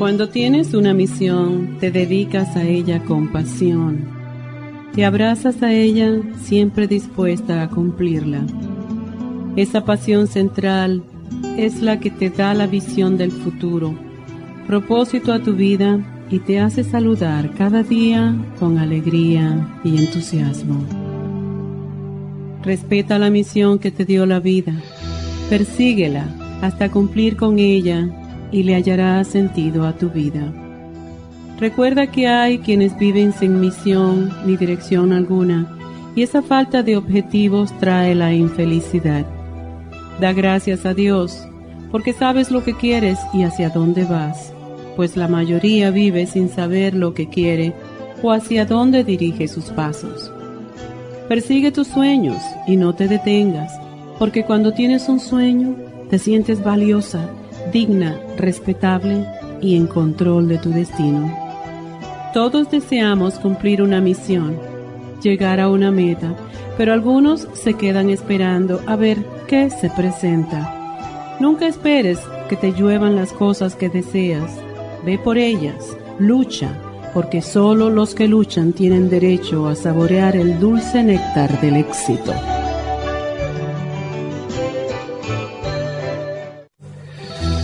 Cuando tienes una misión, te dedicas a ella con pasión. Te abrazas a ella siempre dispuesta a cumplirla. Esa pasión central es la que te da la visión del futuro, propósito a tu vida y te hace saludar cada día con alegría y entusiasmo. Respeta la misión que te dio la vida, persíguela hasta cumplir con ella y le hallará sentido a tu vida. Recuerda que hay quienes viven sin misión ni dirección alguna y esa falta de objetivos trae la infelicidad. Da gracias a Dios porque sabes lo que quieres y hacia dónde vas, pues la mayoría vive sin saber lo que quiere o hacia dónde dirige sus pasos. Persigue tus sueños y no te detengas, porque cuando tienes un sueño te sientes valiosa digna, respetable y en control de tu destino. Todos deseamos cumplir una misión, llegar a una meta, pero algunos se quedan esperando a ver qué se presenta. Nunca esperes que te lluevan las cosas que deseas. Ve por ellas, lucha, porque solo los que luchan tienen derecho a saborear el dulce néctar del éxito.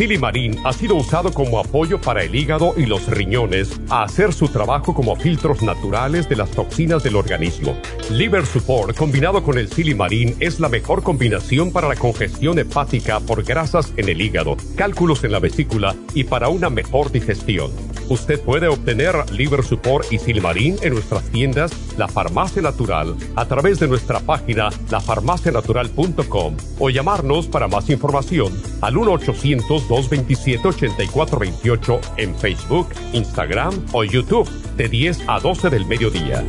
silimarín ha sido usado como apoyo para el hígado y los riñones a hacer su trabajo como filtros naturales de las toxinas del organismo. Liver Support combinado con el silimarín es la mejor combinación para la congestión hepática por grasas en el hígado, cálculos en la vesícula y para una mejor digestión. Usted puede obtener Liver Support y Silimarín en nuestras tiendas La Farmacia Natural a través de nuestra página lafarmacianatural.com o llamarnos para más información al 1 800 227-8428 en Facebook, Instagram o YouTube de 10 a 12 del mediodía.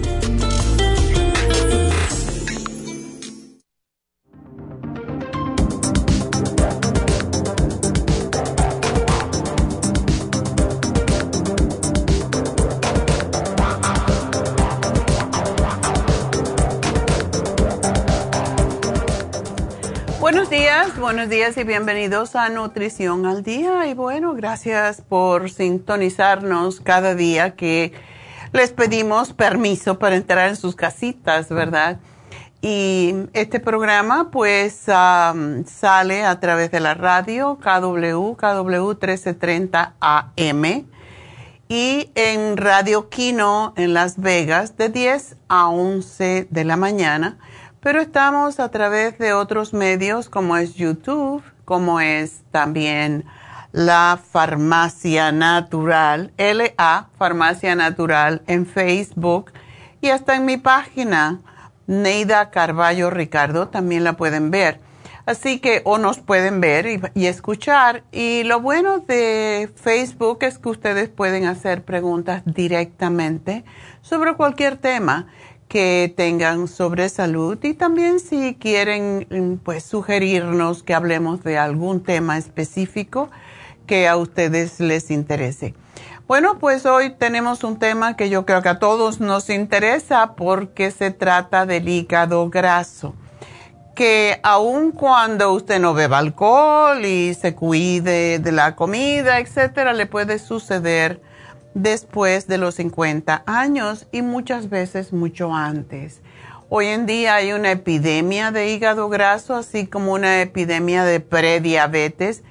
Buenos días y bienvenidos a Nutrición al Día. Y bueno, gracias por sintonizarnos cada día que les pedimos permiso para entrar en sus casitas, ¿verdad? Y este programa pues sale a través de la radio KW, KW 1330 AM y en Radio Kino en Las Vegas de 10 a 11 de la mañana pero estamos a través de otros medios como es YouTube, como es también la Farmacia Natural, LA Farmacia Natural en Facebook y hasta en mi página Neida Carballo Ricardo también la pueden ver. Así que o nos pueden ver y, y, escuchar. Y lo bueno de Facebook es que ustedes pueden hacer preguntas directamente sobre cualquier tema que tengan sobre salud y también si quieren pues sugerirnos que hablemos de algún tema específico que a ustedes les interese. Bueno, pues hoy tenemos un tema que yo creo que a todos nos interesa porque se trata del hígado graso, que aun cuando usted no beba alcohol y se cuide de la comida, etcétera, le puede suceder después de los 50 años y muchas veces mucho antes. Hoy en día hay una epidemia de hígado graso, así como una epidemia de prediabetes,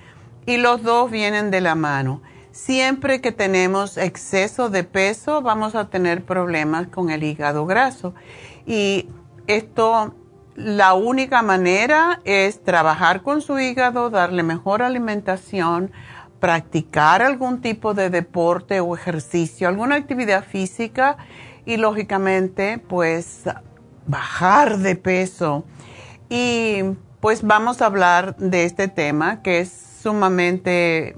y los dos vienen de la mano. Siempre que tenemos exceso de peso, vamos a tener problemas con el hígado graso. Y esto, la única manera es trabajar con su hígado, darle mejor alimentación, practicar algún tipo de deporte o ejercicio, alguna actividad física y lógicamente pues bajar de peso. Y pues vamos a hablar de este tema que es sumamente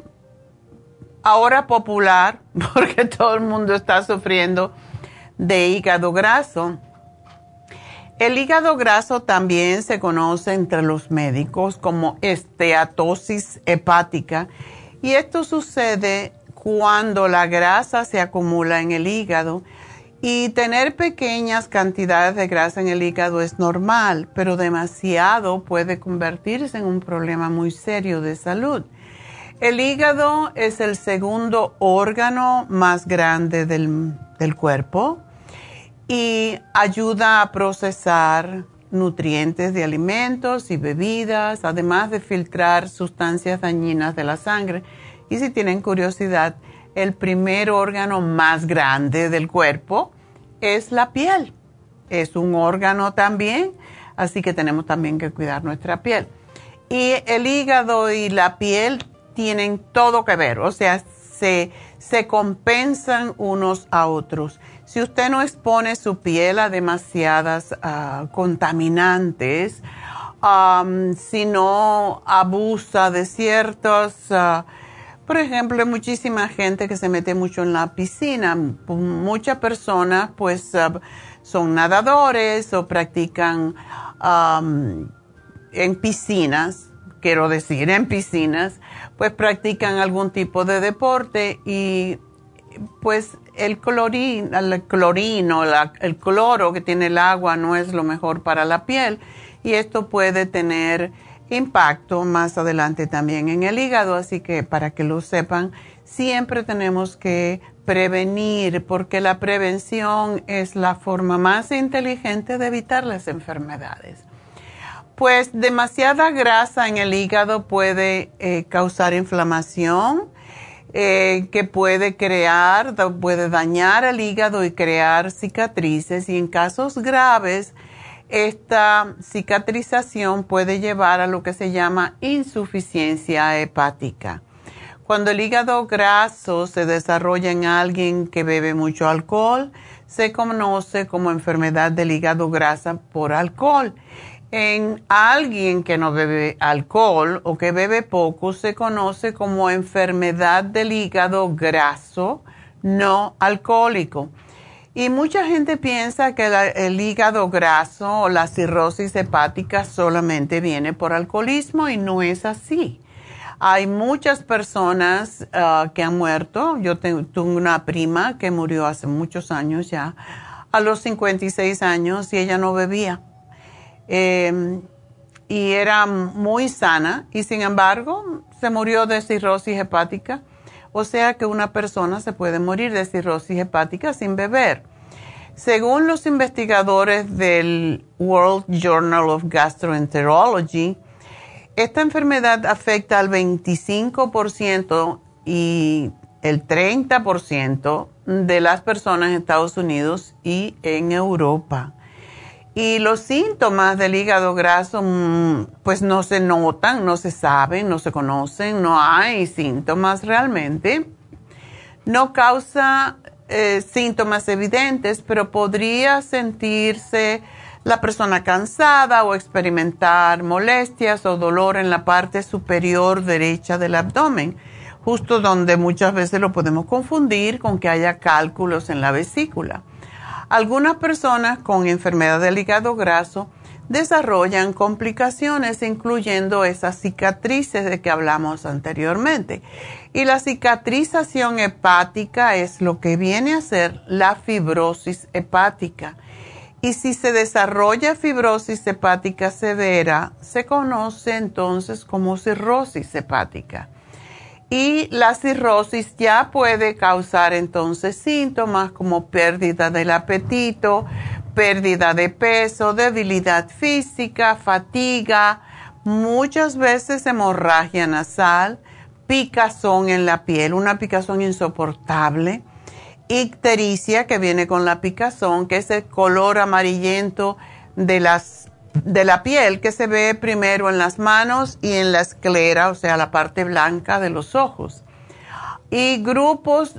ahora popular porque todo el mundo está sufriendo de hígado graso. El hígado graso también se conoce entre los médicos como esteatosis hepática y esto sucede cuando la grasa se acumula en el hígado y tener pequeñas cantidades de grasa en el hígado es normal, pero demasiado puede convertirse en un problema muy serio de salud. El hígado es el segundo órgano más grande del, cuerpo y ayuda a procesar nutrientes de alimentos y bebidas, además de filtrar sustancias dañinas de la sangre. Y si tienen curiosidad, el primer órgano más grande del cuerpo es la piel. Es un órgano también, así que tenemos también que cuidar nuestra piel. Y el hígado y la piel tienen todo que ver, o sea, se, compensan unos a otros. Si usted no expone su piel a demasiadas ah, contaminantes, si no abusa de ciertos... Ah, por ejemplo, hay muchísima gente que se mete mucho en la piscina. Muchas personas pues ah, son nadadores o practican en piscinas, quiero decir, en piscinas, pues practican algún tipo de deporte y pues el el clorino, el cloro que tiene el agua no es lo mejor para la piel y esto puede tener impacto más adelante también en el hígado, así que para que lo sepan, siempre tenemos que prevenir porque la prevención es la forma más inteligente de evitar las enfermedades. Pues demasiada grasa en el hígado puede eh, causar inflamación, eh, que puede crear, puede dañar el hígado y crear cicatrices y en casos graves esta cicatrización puede llevar a lo que se llama insuficiencia hepática. Cuando el hígado graso se desarrolla en alguien que bebe mucho alcohol, se conoce como enfermedad del hígado grasa por alcohol. En alguien que no bebe alcohol o que bebe poco, se conoce como enfermedad del hígado graso no alcohólico. Y mucha gente piensa que el hígado graso o la cirrosis hepática solamente viene por alcoholismo y no es así. Hay muchas personas ah, que han muerto. Yo tengo, tuve una prima que murió hace muchos años ya, a los 56 años, y ella no bebía. Em, y era muy sana y sin embargo se murió de cirrosis hepática o sea que una persona se puede morir de cirrosis hepática sin beber. Según los investigadores del World Journal of Gastroenterology, esta enfermedad afecta al 25% y el 30% de las personas en Estados Unidos y en Europa. Y los síntomas del hígado graso, mm, pues no se notan, no se saben, no se conocen, no hay síntomas realmente. No causa eh, síntomas evidentes, pero podría sentirse la persona cansada o experimentar molestias o dolor en la parte superior derecha del abdomen, justo donde muchas veces lo podemos confundir con que haya cálculos en la vesícula. Algunas personas con enfermedad del hígado graso desarrollan complicaciones, incluyendo esas cicatrices de que hablamos anteriormente. Y la cicatrización hepática es lo que viene a ser la fibrosis hepática. Y si se desarrolla fibrosis hepática severa, se conoce entonces como cirrosis hepática. Y la cirrosis ya puede causar entonces síntomas como pérdida del apetito, pérdida de peso, debilidad física, fatiga, muchas veces hemorragia nasal, picazón en la piel, una picazón insoportable, ictericia que viene con la picazón, que es el color amarillento de, las, de la piel que se ve primero en las manos y en la esclera, o sea, la parte blanca de los ojos. Y grupos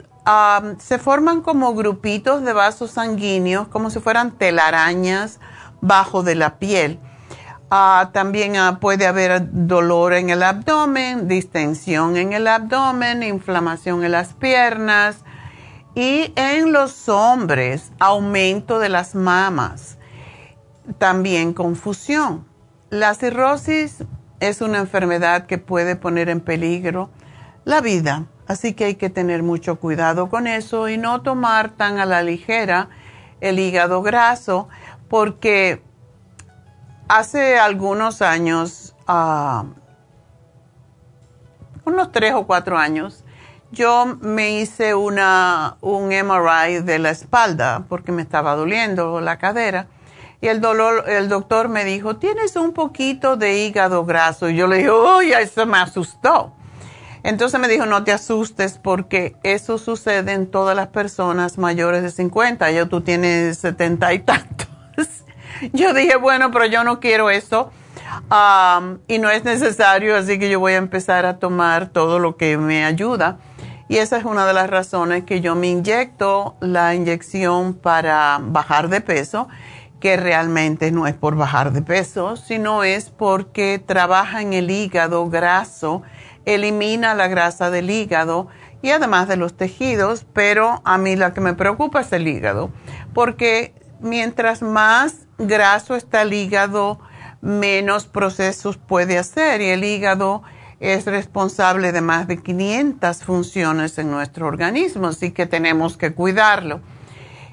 se forman como grupitos de vasos sanguíneos, como si fueran telarañas bajo de la piel. Ah, también ah, puede haber dolor en el abdomen, distensión en el abdomen, inflamación en las piernas y en los hombres aumento de las mamas, también confusión. La cirrosis es una enfermedad que puede poner en peligro la vida Así que hay que tener mucho cuidado con eso y no tomar tan a la ligera el hígado graso, porque hace algunos años, ah, unos tres o cuatro años, yo me hice una, un MRI de la espalda porque me estaba doliendo la cadera. Y el, dolor, el doctor me dijo, tienes un poquito de hígado graso. Y yo le dije, uy, eso me asustó. Entonces me dijo, no te asustes porque eso sucede en todas las personas mayores de 50. Ya tú tienes 70 y tantos. yo dije, bueno, pero yo no quiero eso. y no es necesario, así que yo voy a empezar a tomar todo lo que me ayuda. Y esa es una de las razones que yo me inyecto la inyección para bajar de peso, que realmente no es por bajar de peso, sino es porque trabaja en el hígado graso elimina la grasa del hígado y además de los tejidos, pero a mí la que me preocupa es el hígado, porque mientras más graso está el hígado, menos procesos puede hacer y el hígado es responsable de más de 500 funciones en nuestro organismo, así que tenemos que cuidarlo.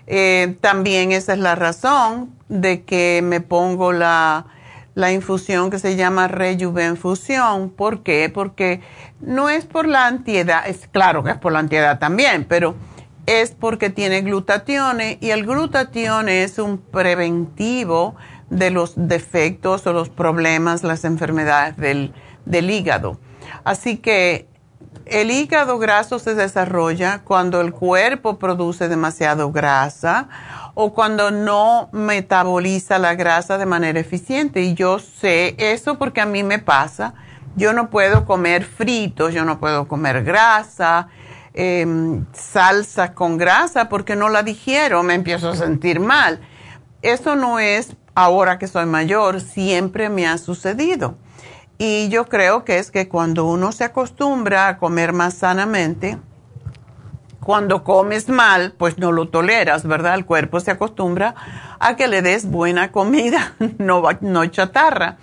Eh, también esa es la razón de que me pongo la la infusión que se llama Rejuvenfusión. ¿Por qué? Porque no es por la antiedad, es claro que es por la antiedad también, pero es porque tiene glutatione y el glutatione es un preventivo de los defectos o los problemas, las enfermedades del, del hígado. Así que el hígado graso se desarrolla cuando el cuerpo produce demasiado grasa o cuando no metaboliza la grasa de manera eficiente. Y yo sé eso porque a mí me pasa. Yo no puedo comer fritos, yo no puedo comer grasa, eh, salsa con grasa porque no la digiero, me empiezo a sentir mal. Eso no es ahora que soy mayor, siempre me ha sucedido. Y yo creo que es que cuando uno se acostumbra a comer más sanamente, cuando comes mal, pues no lo toleras, ¿verdad? El cuerpo se acostumbra a que le des buena comida, no, no chatarra.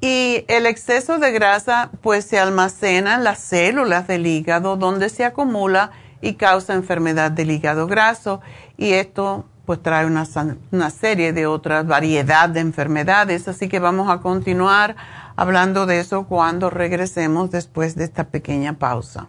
Y el exceso de grasa pues se almacena en las células del hígado donde se acumula y causa enfermedad del hígado graso. Y esto pues trae una, una serie de otras variedad de enfermedades. Así que vamos a continuar hablando de eso cuando regresemos después de esta pequeña pausa.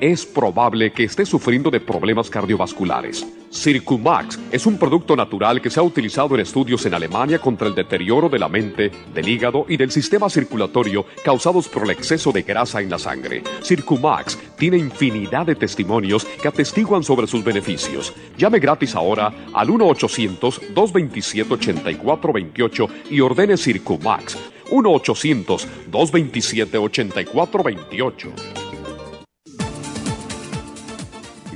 es probable que esté sufriendo de problemas cardiovasculares. Circumax es un producto natural que se ha utilizado en estudios en Alemania contra el deterioro de la mente, del hígado y del sistema circulatorio causados por el exceso de grasa en la sangre. Circumax tiene infinidad de testimonios que atestiguan sobre sus beneficios. Llame gratis ahora al 1-800-227-8428 y ordene Circumax. 1-800-227-8428.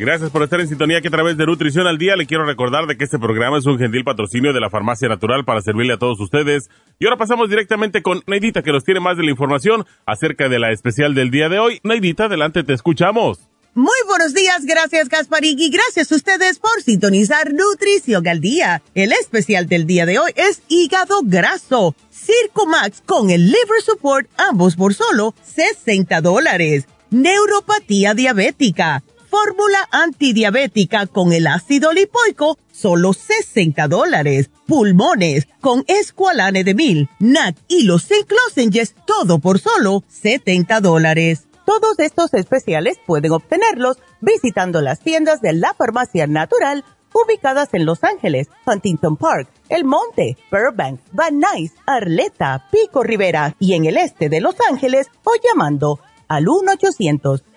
Gracias por estar en sintonía que a través de Nutrición al Día le quiero recordar de que este programa es un gentil patrocinio de la Farmacia Natural para servirle a todos ustedes. Y ahora pasamos directamente con Neidita que nos tiene más de la información acerca de la especial del día de hoy. Neidita, adelante, te escuchamos. Muy buenos días, gracias Gasparín y gracias a ustedes por sintonizar Nutrición al Día. El especial del día de hoy es hígado graso, Circo Max con el Liver Support, ambos por solo 60 dólares. Neuropatía diabética fórmula antidiabética con el ácido lipoico, solo 60 dólares. Pulmones con escualane de mil, NAC y los zinc todo por solo 70 dólares. Todos estos especiales pueden obtenerlos visitando las tiendas de la farmacia natural ubicadas en Los Ángeles, Huntington Park, El Monte, Burbank, Van Nuys, Arleta, Pico Rivera y en el este de Los Ángeles o llamando al 1 800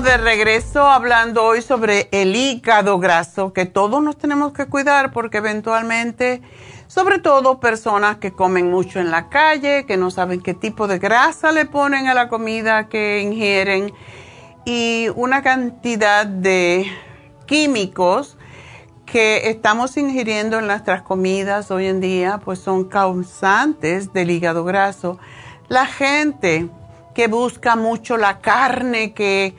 De regreso hablando hoy sobre el hígado graso, que todos nos tenemos que cuidar porque eventualmente, sobre todo personas que comen mucho en la calle, que no saben qué tipo de grasa le ponen a la comida que ingieren y una cantidad de químicos que estamos ingiriendo en nuestras comidas hoy en día, pues son causantes del hígado graso. La gente que busca mucho la carne, que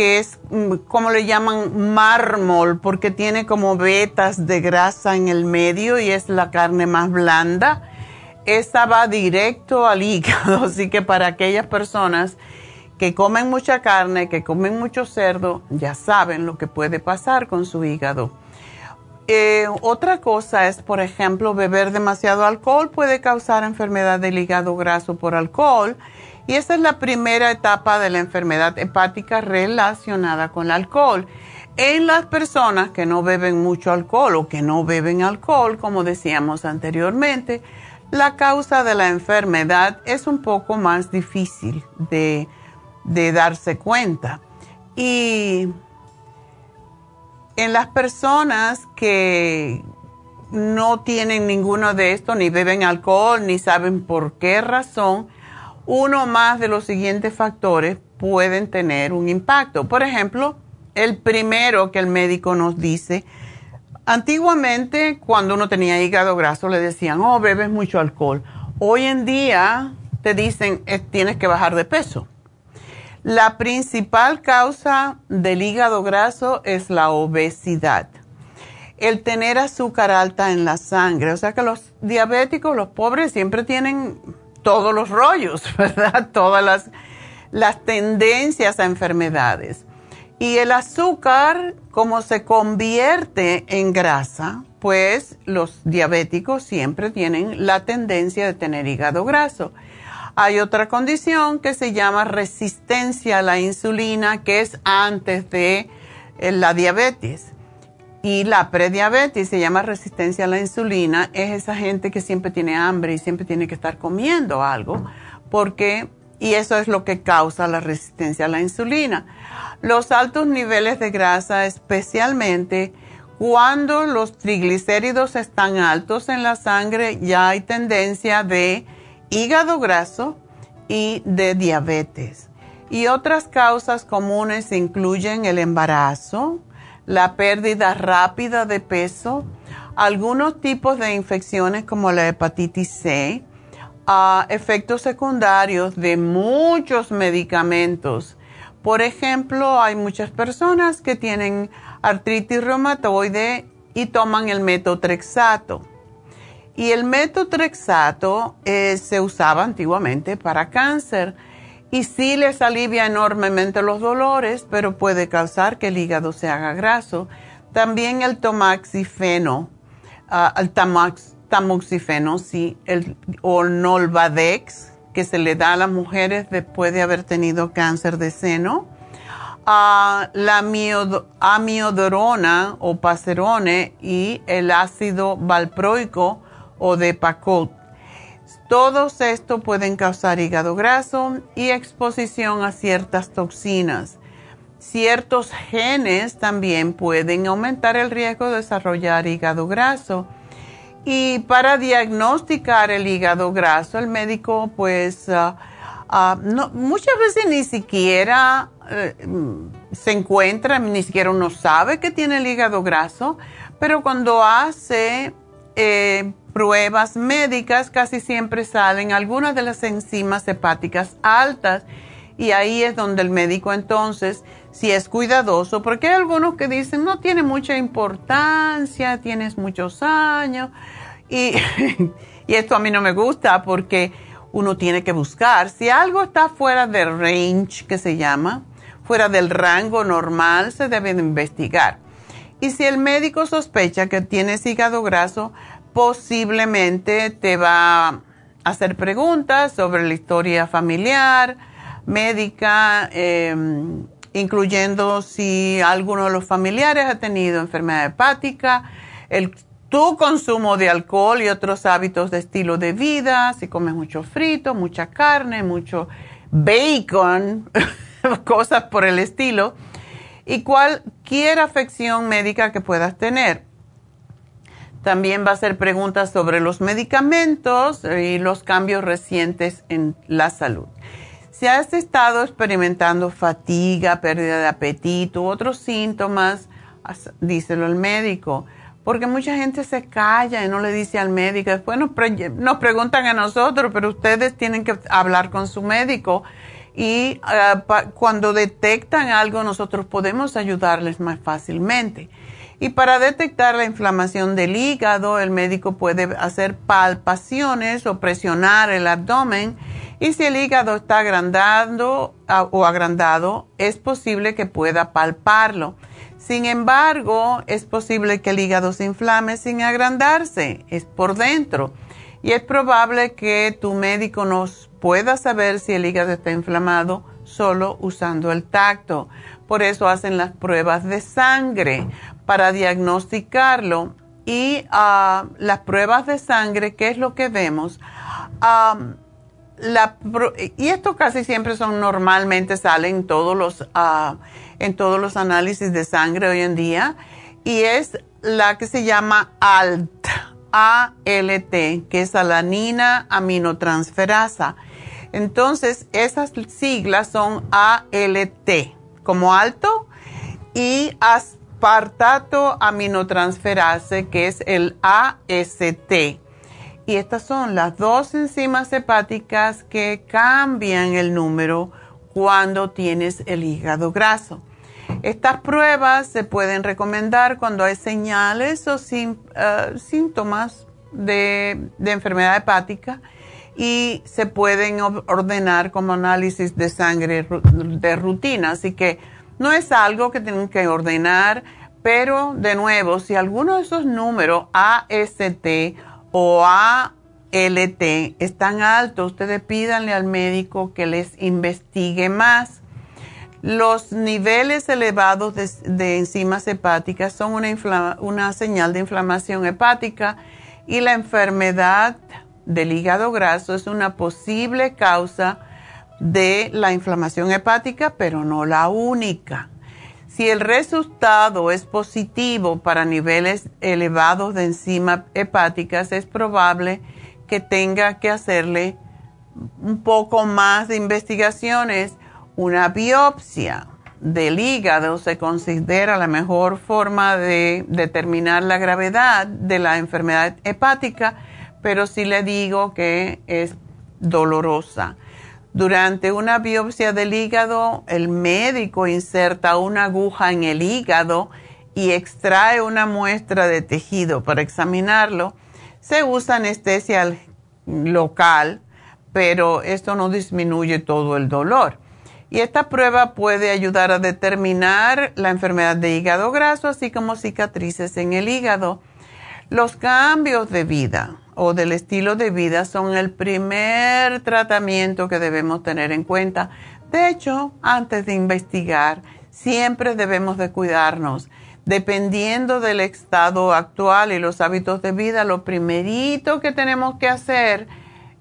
que es mm, como le llaman mármol porque tiene como vetas de grasa en el medio y es la carne más blanda. Esa va directo al hígado, así que para aquellas personas que comen mucha carne, que comen mucho cerdo, ya saben lo que puede pasar con su hígado. Eh, otra cosa es, por ejemplo, beber demasiado alcohol puede causar enfermedad del hígado graso por alcohol y esa es la primera etapa de la enfermedad hepática relacionada con el alcohol. En las personas que no beben mucho alcohol o que no beben alcohol, como decíamos anteriormente, la causa de la enfermedad es un poco más difícil de, darse cuenta. Y en las personas que no tienen ninguno de estos, ni beben alcohol, ni saben por qué razón, uno más de los siguientes factores pueden tener un impacto. Por ejemplo, el primero que el médico nos dice, antiguamente cuando uno tenía hígado graso le decían, oh, bebes mucho alcohol. Hoy en día te dicen, tienes que bajar de peso. La principal causa del hígado graso es la obesidad. El tener azúcar alta en la sangre. O sea que los diabéticos, los pobres, siempre tienen todos los rollos, ¿verdad? Todas las, las tendencias a enfermedades. Y el azúcar, como se convierte en grasa, pues los diabéticos siempre tienen la tendencia de tener hígado graso. Hay otra condición que se llama resistencia a la insulina, que es antes de eh, la diabetes. Y la prediabetes se llama resistencia a la insulina, es esa gente que siempre tiene hambre y siempre tiene que estar comiendo algo, porque, y eso es lo que causa la resistencia a la insulina. Los altos niveles de grasa, especialmente cuando los triglicéridos están altos en la sangre, ya hay tendencia de hígado graso y de diabetes. Y otras causas comunes incluyen el embarazo, la pérdida rápida de peso, algunos tipos de infecciones como la hepatitis C, efectos secundarios de muchos medicamentos. Por ejemplo, hay muchas personas que tienen artritis reumatoide y toman el metotrexato. Y el metotrexato eh, se usaba antiguamente para cáncer y sí les alivia enormemente los dolores, pero puede causar que el hígado se haga graso. También el tomaxifeno, ah, el tamoxifeno, sí, el, o Nolvadex, que se le da a las mujeres después de haber tenido cáncer de seno la amiodorona o pacerone y el ácido valproico o de Pacot. Todos estos pueden causar hígado graso y exposición a ciertas toxinas. Ciertos genes también pueden aumentar el riesgo de desarrollar hígado graso. Y para diagnosticar el hígado graso, el médico pues ah, ah, muchas veces ni siquiera eh, se encuentra, ni siquiera uno sabe que tiene el hígado graso, pero cuando hace eh, pruebas médicas casi siempre salen algunas de las enzimas hepáticas altas. Y ahí es donde el médico entonces, si es cuidadoso, porque hay algunos que dicen no tiene mucha importancia, tienes muchos años y, y esto a mí no me gusta porque uno tiene que buscar, si algo está fuera del range que se llama, fuera del rango normal, se debe investigar. Y si el médico sospecha que tienes hígado graso, posiblemente te va a hacer preguntas sobre la historia familiar, médica, em, incluyendo si alguno de los familiares ha tenido enfermedad hepática, el, tu consumo de alcohol y otros hábitos de estilo de vida, si comes mucho frito, mucha carne, mucho bacon. cosas por el estilo, y cualquier afección médica que puedas tener. También va a hacer preguntas sobre los medicamentos y los cambios recientes en la salud. Si has estado experimentando fatiga, pérdida de apetito, otros síntomas, díselo al médico, porque mucha gente se calla y no le dice al médico. Después nos, nos preguntan a nosotros, pero ustedes tienen que hablar con su médico y ah, cuando detectan algo nosotros podemos ayudarles más fácilmente. Y para detectar la inflamación del hígado, el médico puede hacer palpaciones o presionar el abdomen y si el hígado está agrandando ah, o agrandado, es posible que pueda palparlo. Sin embargo, es posible que el hígado se inflame sin agrandarse, es por dentro. Y es probable que tu médico nos pueda saber si el hígado está inflamado solo usando el tacto. Por eso hacen las pruebas de sangre para diagnosticarlo. Y ah, las pruebas de sangre, ¿qué es lo que vemos? y esto casi siempre son normalmente salen todos los, ah, en todos los análisis de sangre hoy en día. Y es la que se llama ALT, ALT, que es alanina aminotransferasa entonces, esas siglas son ALT, como alto, y aspartato aminotransferase, que es el AST. Y estas son las dos enzimas hepáticas que cambian el número cuando tienes el hígado graso. Estas pruebas se pueden recomendar cuando hay señales o eh, síntomas de enfermedad hepática y se pueden ordenar como análisis de sangre de rutina. Así que no es algo que tienen que ordenar, pero de nuevo, si alguno de esos números AST o LT están altos. Ustedes pídanle al médico que les investigue más. Los niveles elevados de, enzimas hepáticas son una, una señal de inflamación hepática y la enfermedad del hígado graso es una posible causa de la inflamación hepática, pero no la única. Si el resultado es positivo para niveles elevados de enzimas hepáticas, es probable que tenga que hacerle un poco más de investigaciones. Una biopsia del hígado se considera la mejor forma de determinar la gravedad de la enfermedad hepática, pero sí le digo que es dolorosa. Durante una biopsia del hígado, el médico inserta una aguja en el hígado y extrae una muestra de tejido para examinarlo. Se usa anestesia local, pero esto no disminuye todo el dolor. Y esta prueba puede ayudar a determinar la enfermedad de hígado graso, así como cicatrices en el hígado. Los cambios de vida o del estilo de vida son el primer tratamiento que debemos tener en cuenta. De hecho, antes de investigar, siempre debemos de cuidarnos. Dependiendo del estado actual y los hábitos de vida, lo primerito que tenemos que hacer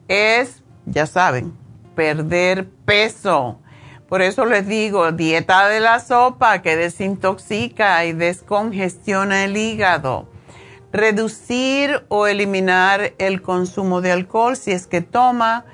es, ya saben, perder peso. Por eso les digo, dieta de la sopa que desintoxica y descongestiona el hígado reducir o eliminar el consumo de alcohol si es que toma.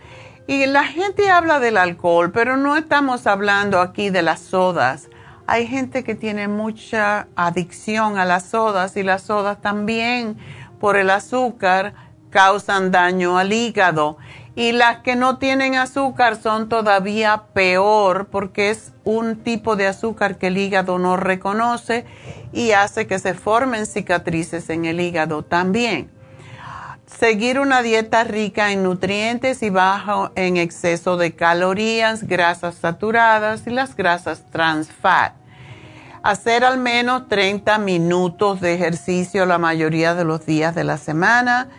Y la gente habla del alcohol, pero no estamos hablando aquí de las sodas. Hay gente que tiene mucha adicción a las sodas y las sodas también por el azúcar causan daño al hígado. Y las que no tienen azúcar son todavía peor porque es un tipo de azúcar que el hígado no reconoce y hace que se formen cicatrices en el hígado también. Seguir una dieta rica en nutrientes y bajo en exceso de calorías, grasas saturadas y las grasas trans fat. Hacer al menos 30 minutos de ejercicio la mayoría de los días de la semana.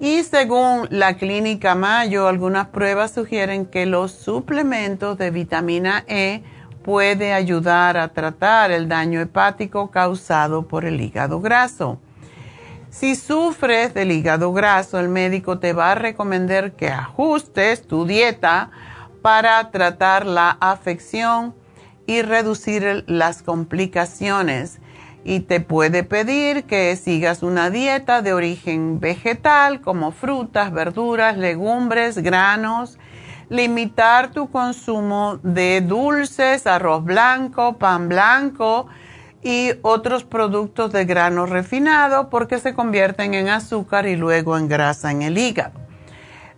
Y según la clínica Mayo, algunas pruebas sugieren que los suplementos de vitamina E puede ayudar a tratar el daño hepático causado por el hígado graso. Si sufres del hígado graso, el médico te va a recomendar que ajustes tu dieta para tratar la afección y reducir las complicaciones. Y te puede pedir que sigas una dieta de origen vegetal como frutas, verduras, legumbres, granos limitar tu consumo de dulces, arroz blanco, pan blanco y otros productos de grano refinado porque se convierten en azúcar y luego en grasa en el hígado.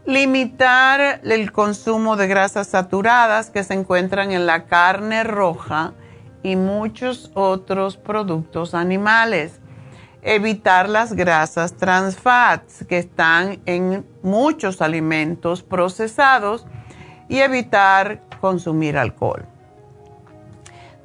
Limitar el consumo de grasas saturadas que se encuentran en la carne roja y muchos otros productos animales. Evitar las grasas trans fats que están en muchos alimentos procesados y evitar consumir alcohol.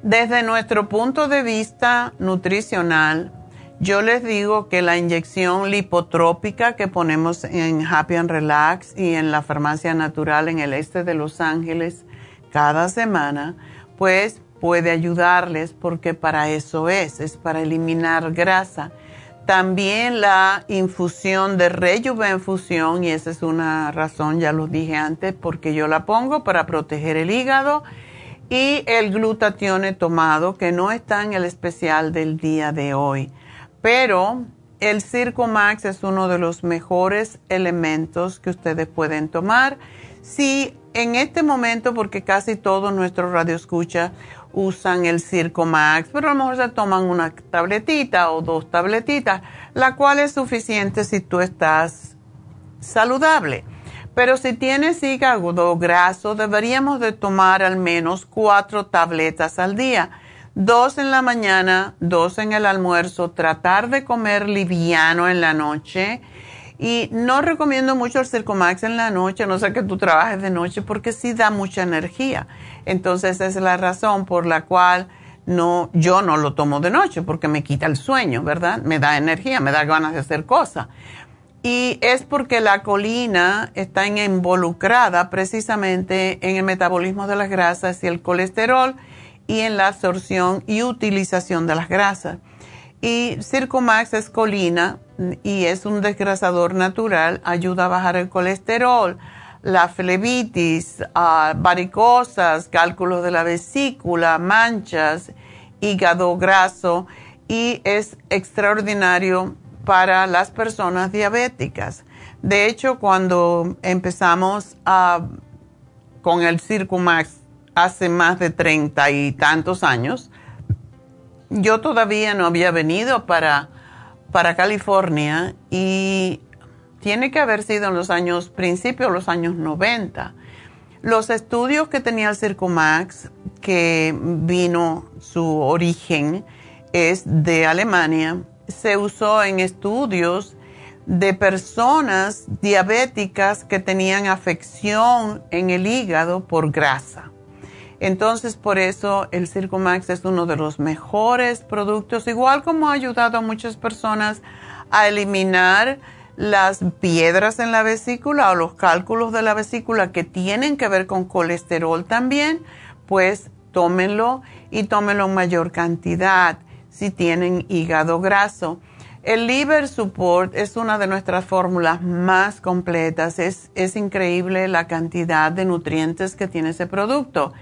Desde nuestro punto de vista nutricional, yo les digo que la inyección lipotrópica que ponemos en Happy and Relax y en la farmacia natural en el este de Los Ángeles cada semana, pues puede ayudarles porque para eso es, es para eliminar grasa también la infusión de infusión y esa es una razón, ya lo dije antes, porque yo la pongo para proteger el hígado, y el glutatión tomado, que no está en el especial del día de hoy. Pero el Circo Max es uno de los mejores elementos que ustedes pueden tomar. Si en este momento, porque casi todo nuestro radio escucha, usan el Circo Max, pero a lo mejor se toman una tabletita o dos tabletitas, la cual es suficiente si tú estás saludable. Pero si tienes hígado graso, deberíamos de tomar al menos cuatro tabletas al día. Dos en la mañana, dos en el almuerzo, tratar de comer liviano en la noche y no recomiendo mucho el Circomax en la noche, no sé que tú trabajes de noche, porque sí da mucha energía. Entonces es la razón por la cual no, yo no lo tomo de noche, porque me quita el sueño, ¿verdad? Me da energía, me da ganas de hacer cosas. Y es porque la colina está involucrada precisamente en el metabolismo de las grasas y el colesterol y en la absorción y utilización de las grasas. Y Circumax es colina y es un desgrasador natural, ayuda a bajar el colesterol, la flebitis, uh, varicosas, cálculos de la vesícula, manchas, hígado graso y es extraordinario para las personas diabéticas. De hecho, cuando empezamos con el Circumax hace más de treinta y tantos años, yo todavía no había venido para, para California y tiene que haber sido en los años, principios los años 90. Los estudios que tenía el Circumax, que vino su origen, es de Alemania, se usó en estudios de personas diabéticas que tenían afección en el hígado por grasa. Entonces, por eso el Circumax es uno de los mejores productos, igual como ha ayudado a muchas personas a eliminar las piedras en la vesícula o los cálculos de la vesícula que tienen que ver con colesterol también, pues tómenlo y tómenlo en mayor cantidad si tienen hígado graso. El Liver Support es una de nuestras fórmulas más completas. Es, es increíble la cantidad de nutrientes que tiene ese producto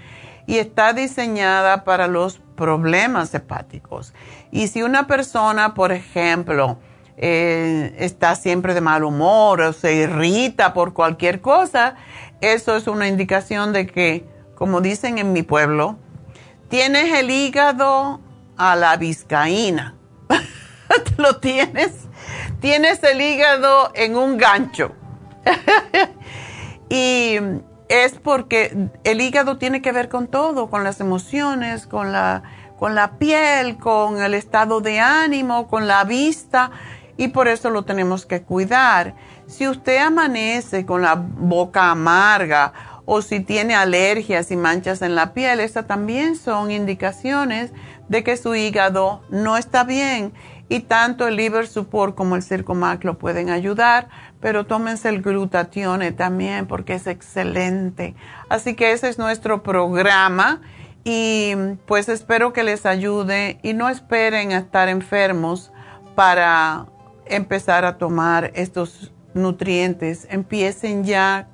y está diseñada para los problemas hepáticos. Y si una persona, por ejemplo, eh, está siempre de mal humor o se irrita por cualquier cosa, eso es una indicación de que, como dicen en mi pueblo, tienes el hígado a la vizcaína. Lo tienes. Tienes el hígado en un gancho. y es porque el hígado tiene que ver con todo, con las emociones, con la, con la piel, con el estado de ánimo, con la vista. Y por eso lo tenemos que cuidar. Si usted amanece con la boca amarga o si tiene alergias y manchas en la piel, estas también son indicaciones de que su hígado no está bien y tanto el liver support como el circomac lo pueden ayudar, pero tómense el glutatione también porque es excelente. Así que ese es nuestro programa y pues espero que les ayude y no esperen a estar enfermos para empezar a tomar estos nutrientes. Empiecen ya,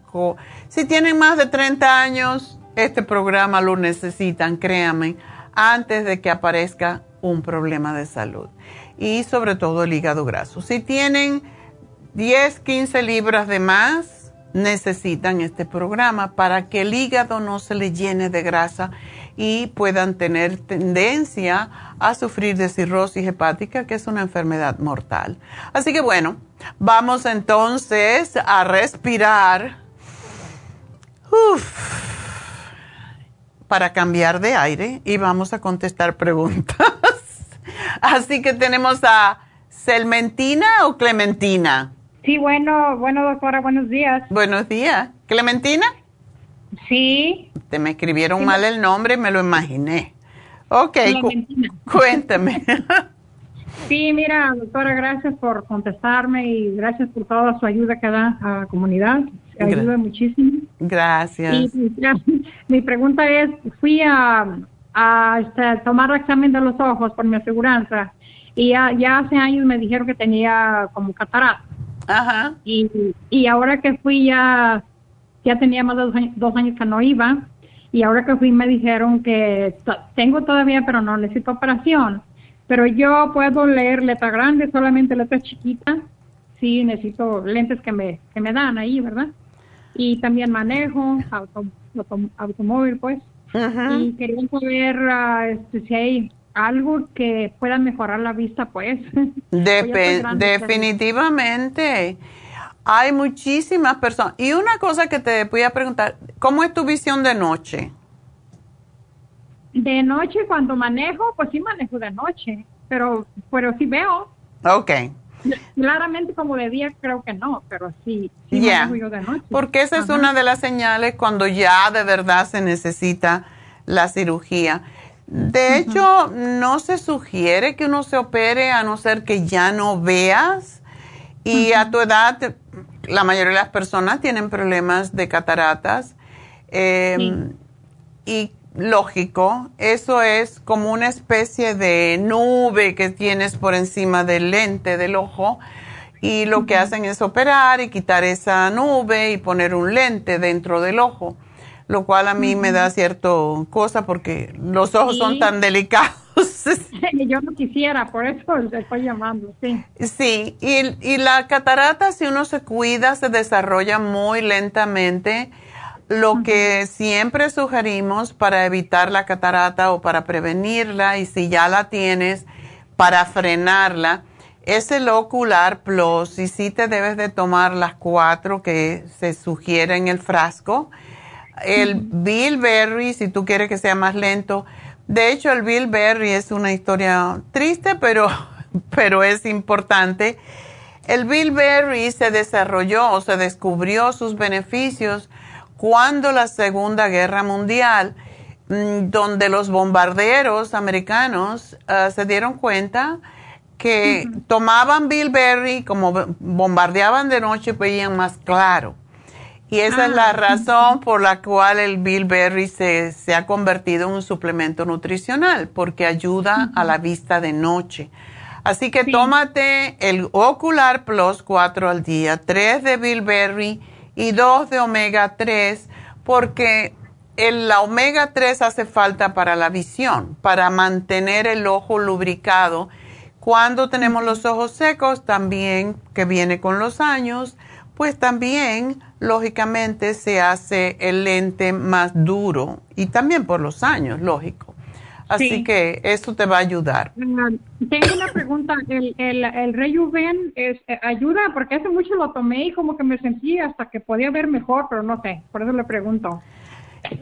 si tienen más de 30 años, este programa lo necesitan, créanme antes de que aparezca un problema de salud. Y sobre todo el hígado graso. Si tienen 10, 15 libras de más, necesitan este programa para que el hígado no se le llene de grasa y puedan tener tendencia a sufrir de cirrosis hepática, que es una enfermedad mortal. Así que bueno, vamos entonces a respirar. Uf para cambiar de aire y vamos a contestar preguntas. Así que tenemos a Selmentina o Clementina. Sí, bueno, bueno, doctora, buenos días. Buenos días. ¿Clementina? Sí. Te me escribieron mal el nombre, me lo imaginé. Ok, cuéntame. sí, mira, doctora, gracias por contestarme y gracias por toda su ayuda que da a la comunidad ayuda muchísimo. Gracias. mi pregunta es, fui a, a este, tomar el examen de los ojos por mi aseguranza y ya, hace años me dijeron que tenía como catarata. Ajá. Y, y ahora que fui ya, ya tenía más de dos años, dos años que no iba y ahora que fui me dijeron que tengo todavía pero no necesito operación. Pero yo puedo leer letra grande, solamente letra chiquita. Sí, necesito lentes que me, que me dan ahí, ¿verdad? y también manejo automóvil, pues. Y quería saber ah, este, si hay algo que pueda mejorar la vista, pues. definitivamente. Hay muchísimas personas. Y una cosa que te voy a preguntar, ¿cómo es tu visión de noche? De noche cuando manejo, pues sí manejo de noche, pero, pero sí veo. Ok. Claramente como de día creo que no, pero sí, sí de noche. Porque esa es una de las señales cuando ya de verdad se necesita la cirugía. De hecho, no se sugiere que uno se opere a no ser que ya no veas Y a tu edad, la mayoría de las personas tienen problemas de cataratas. Em, y lógico, eso es como una especie de nube que tienes por encima del lente del ojo y lo que hacen es operar y quitar esa nube y poner un lente dentro del ojo, lo cual a mí me da cierto cosa porque los ojos son tan delicados. Yo no quisiera, por eso estoy llamando, sí. Sí, y, y la catarata, si uno se cuida, se desarrolla muy lentamente. Lo que siempre sugerimos para evitar la catarata o para prevenirla, y si ya la tienes, para frenarla, es el Ocular Plus y sí te debes de tomar las cuatro que se sugiere en el frasco. El Bilberry, si tú quieres que sea más lento. De hecho, el Bilberry es una historia triste, pero, pero es importante. El Bilberry se desarrolló o se descubrió sus beneficios cuando la Segunda Guerra Mundial, mm, donde los bombarderos americanos ah, se dieron cuenta que tomaban bilberry, como bombardeaban de noche, veían más claro. Y esa es la ah, razón por la cual el bilberry se, se, ha convertido en un suplemento nutricional, porque ayuda a la vista de noche. Así que tómate el Ocular Plus 4 al día, 3 de bilberry y 2 de omega 3, porque el, la omega 3 hace falta para la visión, para mantener el ojo lubricado. Cuando tenemos los ojos secos, también que viene con los años, pues también lógicamente se hace el lente más duro y también por los años, lógico. Así que eso te va a ayudar. tengo una pregunta, ¿el, el, el Rejuven es, eh, ayuda? Porque hace mucho lo tomé y como que me sentí hasta que podía ver mejor, pero no sé, por eso le pregunto.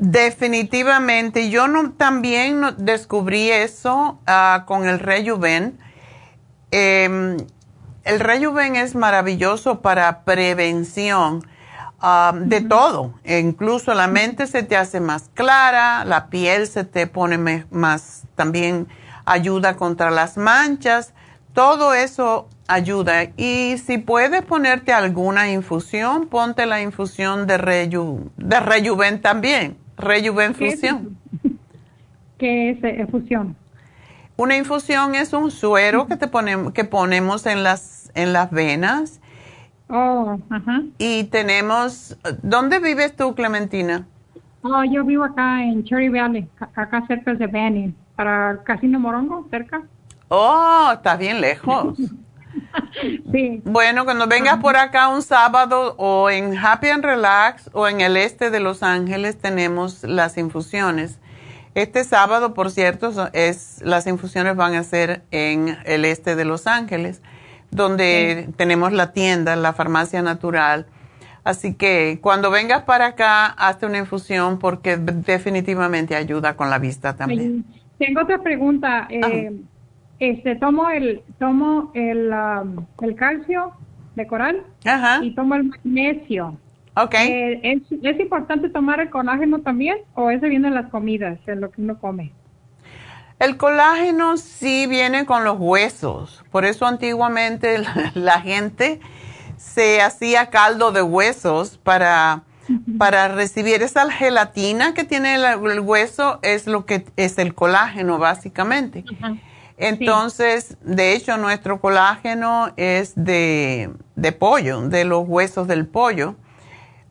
Definitivamente, yo no, también descubrí eso uh, con el Rejuven eh, el rejuven es maravilloso para prevención um, de todo. incluso la mente se te hace más clara, la piel se te pone más, también ayuda contra las manchas. Todo eso ayuda. Y si puedes ponerte alguna infusión, ponte la infusión de, reju, de rejuven también. Rejuven fusión. ¿Qué es eh, fusión? Una infusión es un suero que te ponemos, que ponemos en las, en las venas. Oh, ajá. Y tenemos, ¿dónde vives tú, Clementina? Oh, yo vivo acá en Cherry Valley, acá cerca de Benny, para el Casino Morongo, cerca. Oh, está bien lejos. sí. Bueno, cuando vengas por acá un sábado o en Happy and Relax o en el este de Los Ángeles tenemos las infusiones. Este sábado, por cierto, es, las infusiones van a ser en el este de Los Ángeles, donde tenemos la tienda, la farmacia natural. Así que cuando vengas para acá, hazte una infusión porque definitivamente ayuda con la vista también. Tengo otra pregunta. Eh, este, tomo el, tomo el, um, el calcio de coral y tomo el magnesio. Okay. Eh, ¿es, importante tomar el colágeno también o ese viene en las comidas, en lo que uno come? El colágeno sí viene con los huesos. Por eso antiguamente la, gente se hacía caldo de huesos para, para recibir esa gelatina que tiene el, hueso, es lo que es el colágeno básicamente. Entonces, de hecho, nuestro colágeno es de, de pollo, de los huesos del pollo.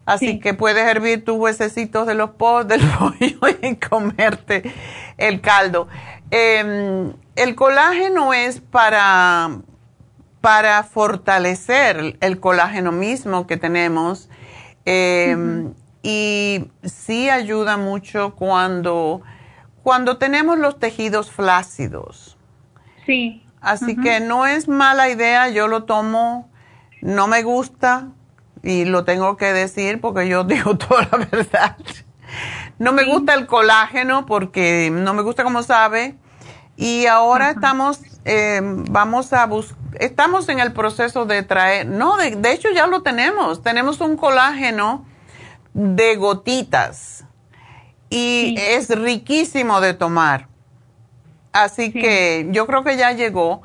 Así que puedes hervir tus huesecitos de los po del pollo y comerte el caldo. Em, el colágeno es para, para fortalecer el colágeno mismo que tenemos em, y sí ayuda mucho cuando, cuando tenemos los tejidos flácidos. Sí. Así que no es mala idea, yo lo tomo, no me gusta, y lo tengo que decir porque yo digo toda la verdad. No me gusta el colágeno porque no me gusta como sabe. Y ahora estamos, eh, vamos a buscar, estamos en el proceso de traer, no, de, de, hecho ya lo tenemos, tenemos un colágeno de gotitas y es riquísimo de tomar. Así que yo creo que ya llegó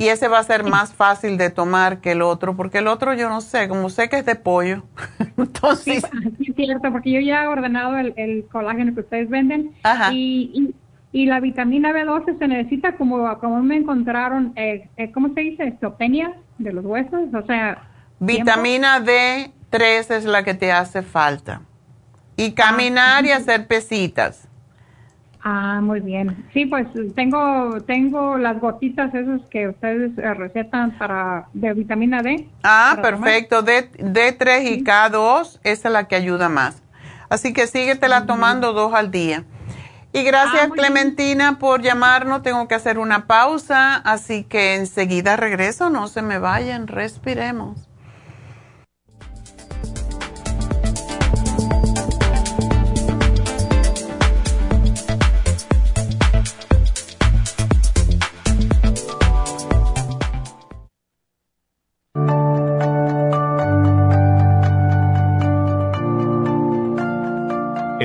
y ese va a ser más fácil de tomar que el otro, porque el otro yo no sé, como sé que es de pollo. Entonces... Sí, es cierto, porque yo ya he ordenado el, colágeno que ustedes venden Y, y, la vitamina B12 se necesita como, como me encontraron, eh, eh ¿cómo se dice? Estopenia de los huesos, o sea... Vitamina D3 es la que te hace falta. Y caminar y hacer pesitas. Ah, muy bien. Sí, pues tengo tengo las gotitas esas que ustedes eh, recetan para de vitamina D. Ah, perfecto. D, D3 y K2, esa es la que ayuda más. Así que síguetela tomando dos al día. Y gracias ah, Clementina por llamarnos. Tengo que hacer una pausa, así que enseguida regreso. No se me vayan, respiremos.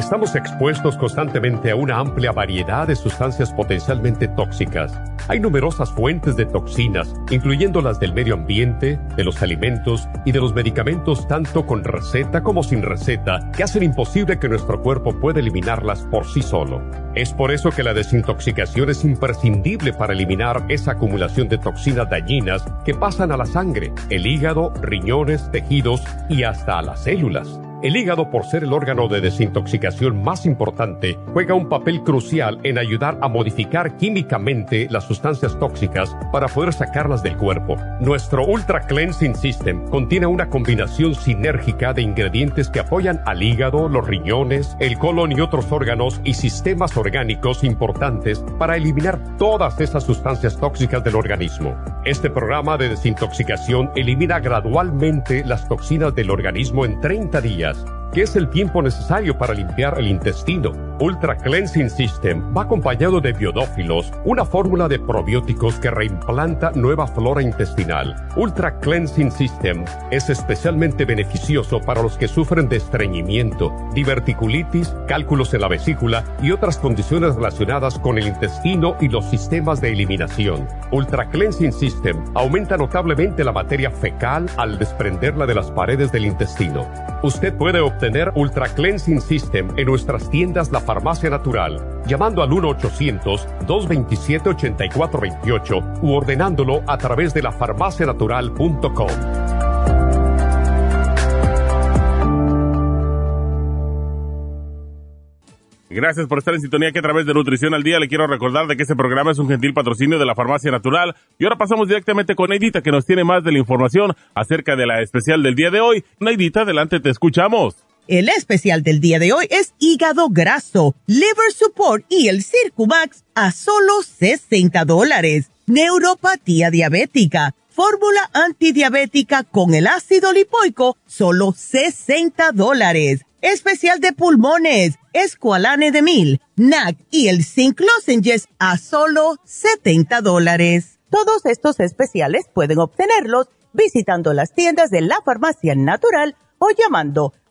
Estamos expuestos constantemente a una amplia variedad de sustancias potencialmente tóxicas. Hay numerosas fuentes de toxinas, incluyendo las del medio ambiente, de los alimentos y de los medicamentos tanto con receta como sin receta, que hacen imposible que nuestro cuerpo pueda eliminarlas por sí solo. Es por eso que la desintoxicación es imprescindible para eliminar esa acumulación de toxinas dañinas que pasan a la sangre, el hígado, riñones, tejidos y hasta a las células. El hígado, por ser el órgano de desintoxicación más importante, juega un papel crucial en ayudar a modificar químicamente las sustancias tóxicas para poder sacarlas del cuerpo. Nuestro Ultra Cleansing System contiene una combinación sinérgica de ingredientes que apoyan al hígado, los riñones, el colon y otros órganos y sistemas orgánicos importantes para eliminar todas esas sustancias tóxicas del organismo. Este programa de desintoxicación elimina gradualmente las toxinas del organismo en 30 días podcast. ¿Qué es el tiempo necesario para limpiar el intestino? Ultra Cleansing System va acompañado de biodófilos, una fórmula de probióticos que reimplanta nueva flora intestinal. Ultra Cleansing System es especialmente beneficioso para los que sufren de estreñimiento, diverticulitis, cálculos en la vesícula y otras condiciones relacionadas con el intestino y los sistemas de eliminación. Ultra Cleansing System aumenta notablemente la materia fecal al desprenderla de las paredes del intestino. Usted puede obtener Ultra Cleansing System en nuestras tiendas La Farmacia Natural, llamando al 1-800-227-8428 u ordenándolo a través de lafarmacianatural.com. Gracias por estar en sintonía que a través de Nutrición al Día le quiero recordar de que este programa es un gentil patrocinio de la Farmacia Natural. Y ahora pasamos directamente con Neidita que nos tiene más de la información acerca de la especial del día de hoy. Neidita, adelante, te escuchamos. El especial del día de hoy es hígado graso, liver support y el Circumax a solo 60 dólares. Neuropatía diabética, fórmula antidiabética con el ácido lipoico, solo 60 dólares. Especial de pulmones, escualane de mil, NAC y el zinc lozenges a solo 70 dólares. Todos estos especiales pueden obtenerlos visitando las tiendas de la farmacia natural o llamando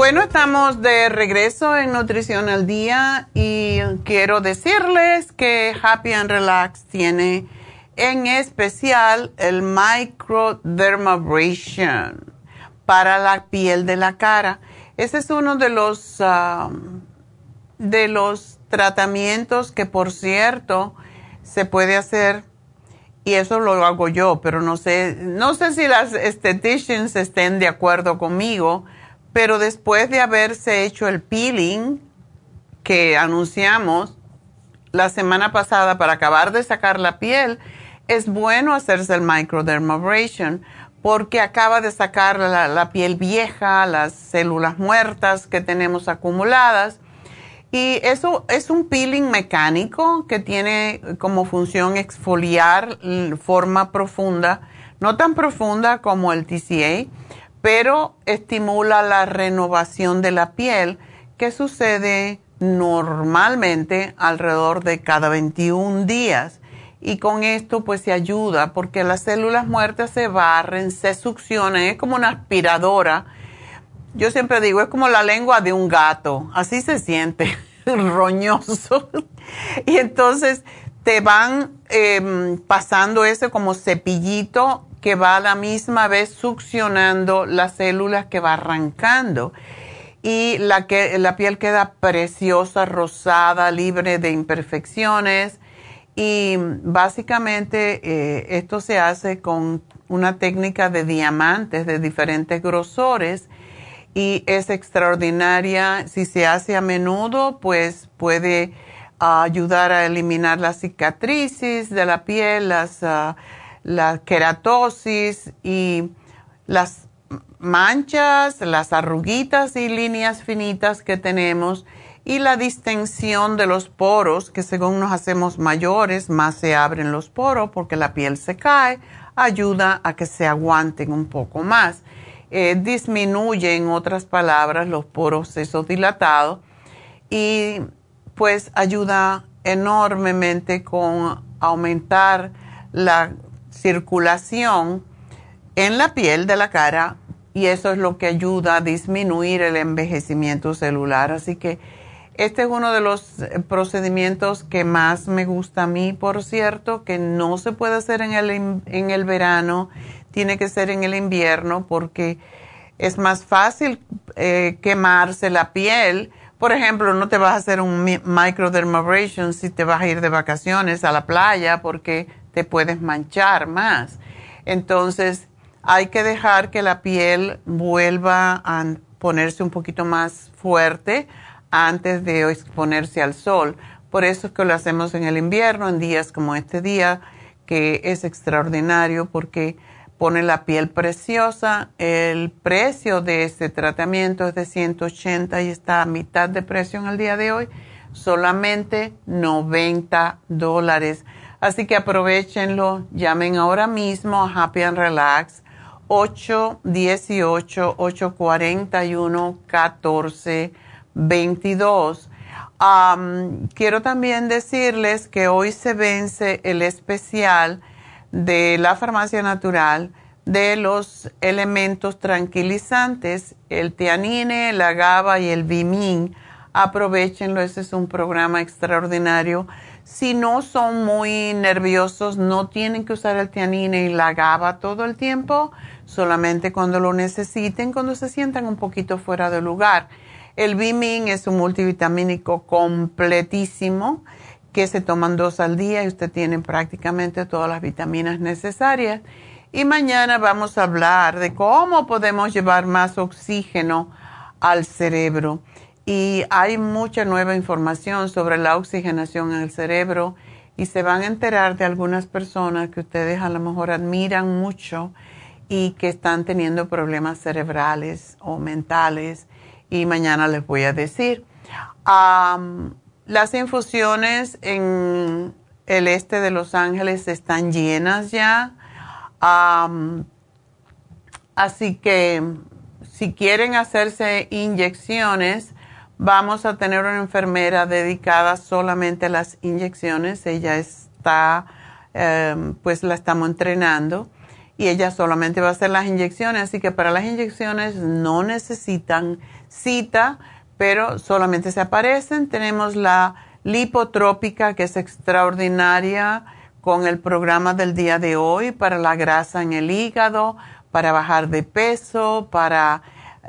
Bueno, estamos de regreso en Nutrición al Día y quiero decirles que Happy and Relax tiene en especial el Microdermabrasion para la piel de la cara. Ese es uno de los, um, de los tratamientos que, por cierto, se puede hacer y eso lo hago yo, pero no sé, no sé si las estheticians estén de acuerdo conmigo pero después de haberse hecho el peeling que anunciamos la semana pasada para acabar de sacar la piel, es bueno hacerse el microdermabrasion porque acaba de sacar la, piel vieja, las células muertas que tenemos acumuladas. Y eso es un peeling mecánico que tiene como función exfoliar forma profunda, no tan profunda como el TCA, pero estimula la renovación de la piel que sucede normalmente alrededor de cada 21 días y con esto pues se ayuda porque las células muertas se barren, se succionan, es como una aspiradora. Yo siempre digo, es como la lengua de un gato, así se siente, roñoso. y entonces te van em, pasando ese como cepillito que va a la misma vez succionando las células que va arrancando. Y la, que, la piel queda preciosa, rosada, libre de imperfecciones y básicamente eh, esto se hace con una técnica de diamantes de diferentes grosores y es extraordinaria. Si se hace a menudo, pues puede ah, ayudar a eliminar las cicatrices de la piel, las, uh, la queratosis y las manchas, las arruguitas y líneas finitas que tenemos y la distensión de los poros, que según nos hacemos mayores, más se abren los poros porque la piel se cae, ayuda a que se aguanten un poco más. Eh, disminuye, en otras palabras, los poros esos dilatados y pues ayuda enormemente con aumentar la circulación en la piel de la cara y eso es lo que ayuda a disminuir el envejecimiento celular. Así que este es uno de los eh, procedimientos que más me gusta a mí, por cierto, que no se puede hacer en el, en el verano, tiene que ser en el invierno porque es más fácil eh, quemarse la piel. Por ejemplo, no te vas a hacer un microdermabrasion si te vas a ir de vacaciones a la playa porque te puedes manchar más. Entonces, hay que dejar que la piel vuelva a ponerse un poquito más fuerte antes de exponerse al sol. Por eso es que lo hacemos en el invierno, en días como este día, que es extraordinario porque pone la piel preciosa. El precio de este tratamiento es de 180 y está a mitad de precio en el día de hoy, solamente 90 dólares. Así que aprovechenlo, llamen ahora mismo a Happy and Relax 818 841 14 22. quiero también decirles que hoy se vence el especial de la farmacia natural de los elementos tranquilizantes, el tianine, la GABA y el Bimin. Aprovechenlo, ese es un programa extraordinario. Si no son muy nerviosos, no tienen que usar el tianine y la GABA todo el tiempo, solamente cuando lo necesiten, cuando se sientan un poquito fuera de lugar. El Bimin es un multivitamínico completísimo que se toman dos al día y usted tiene prácticamente todas las vitaminas necesarias. Y mañana vamos a hablar de cómo podemos llevar más oxígeno al cerebro. Y hay mucha nueva información sobre la oxigenación en el cerebro y se van a enterar de algunas personas que ustedes a lo mejor admiran mucho y que están teniendo problemas cerebrales o mentales y mañana les voy a decir. las infusiones en el este de Los Ángeles están llenas ya. así que si quieren hacerse inyecciones, vamos a tener una enfermera dedicada solamente a las inyecciones. Ella está, em, pues la estamos entrenando y ella solamente va a hacer las inyecciones. Así que para las inyecciones no necesitan cita, pero solamente se aparecen. Tenemos la lipotrópica, que es extraordinaria con el programa del día de hoy para la grasa en el hígado, para bajar de peso, para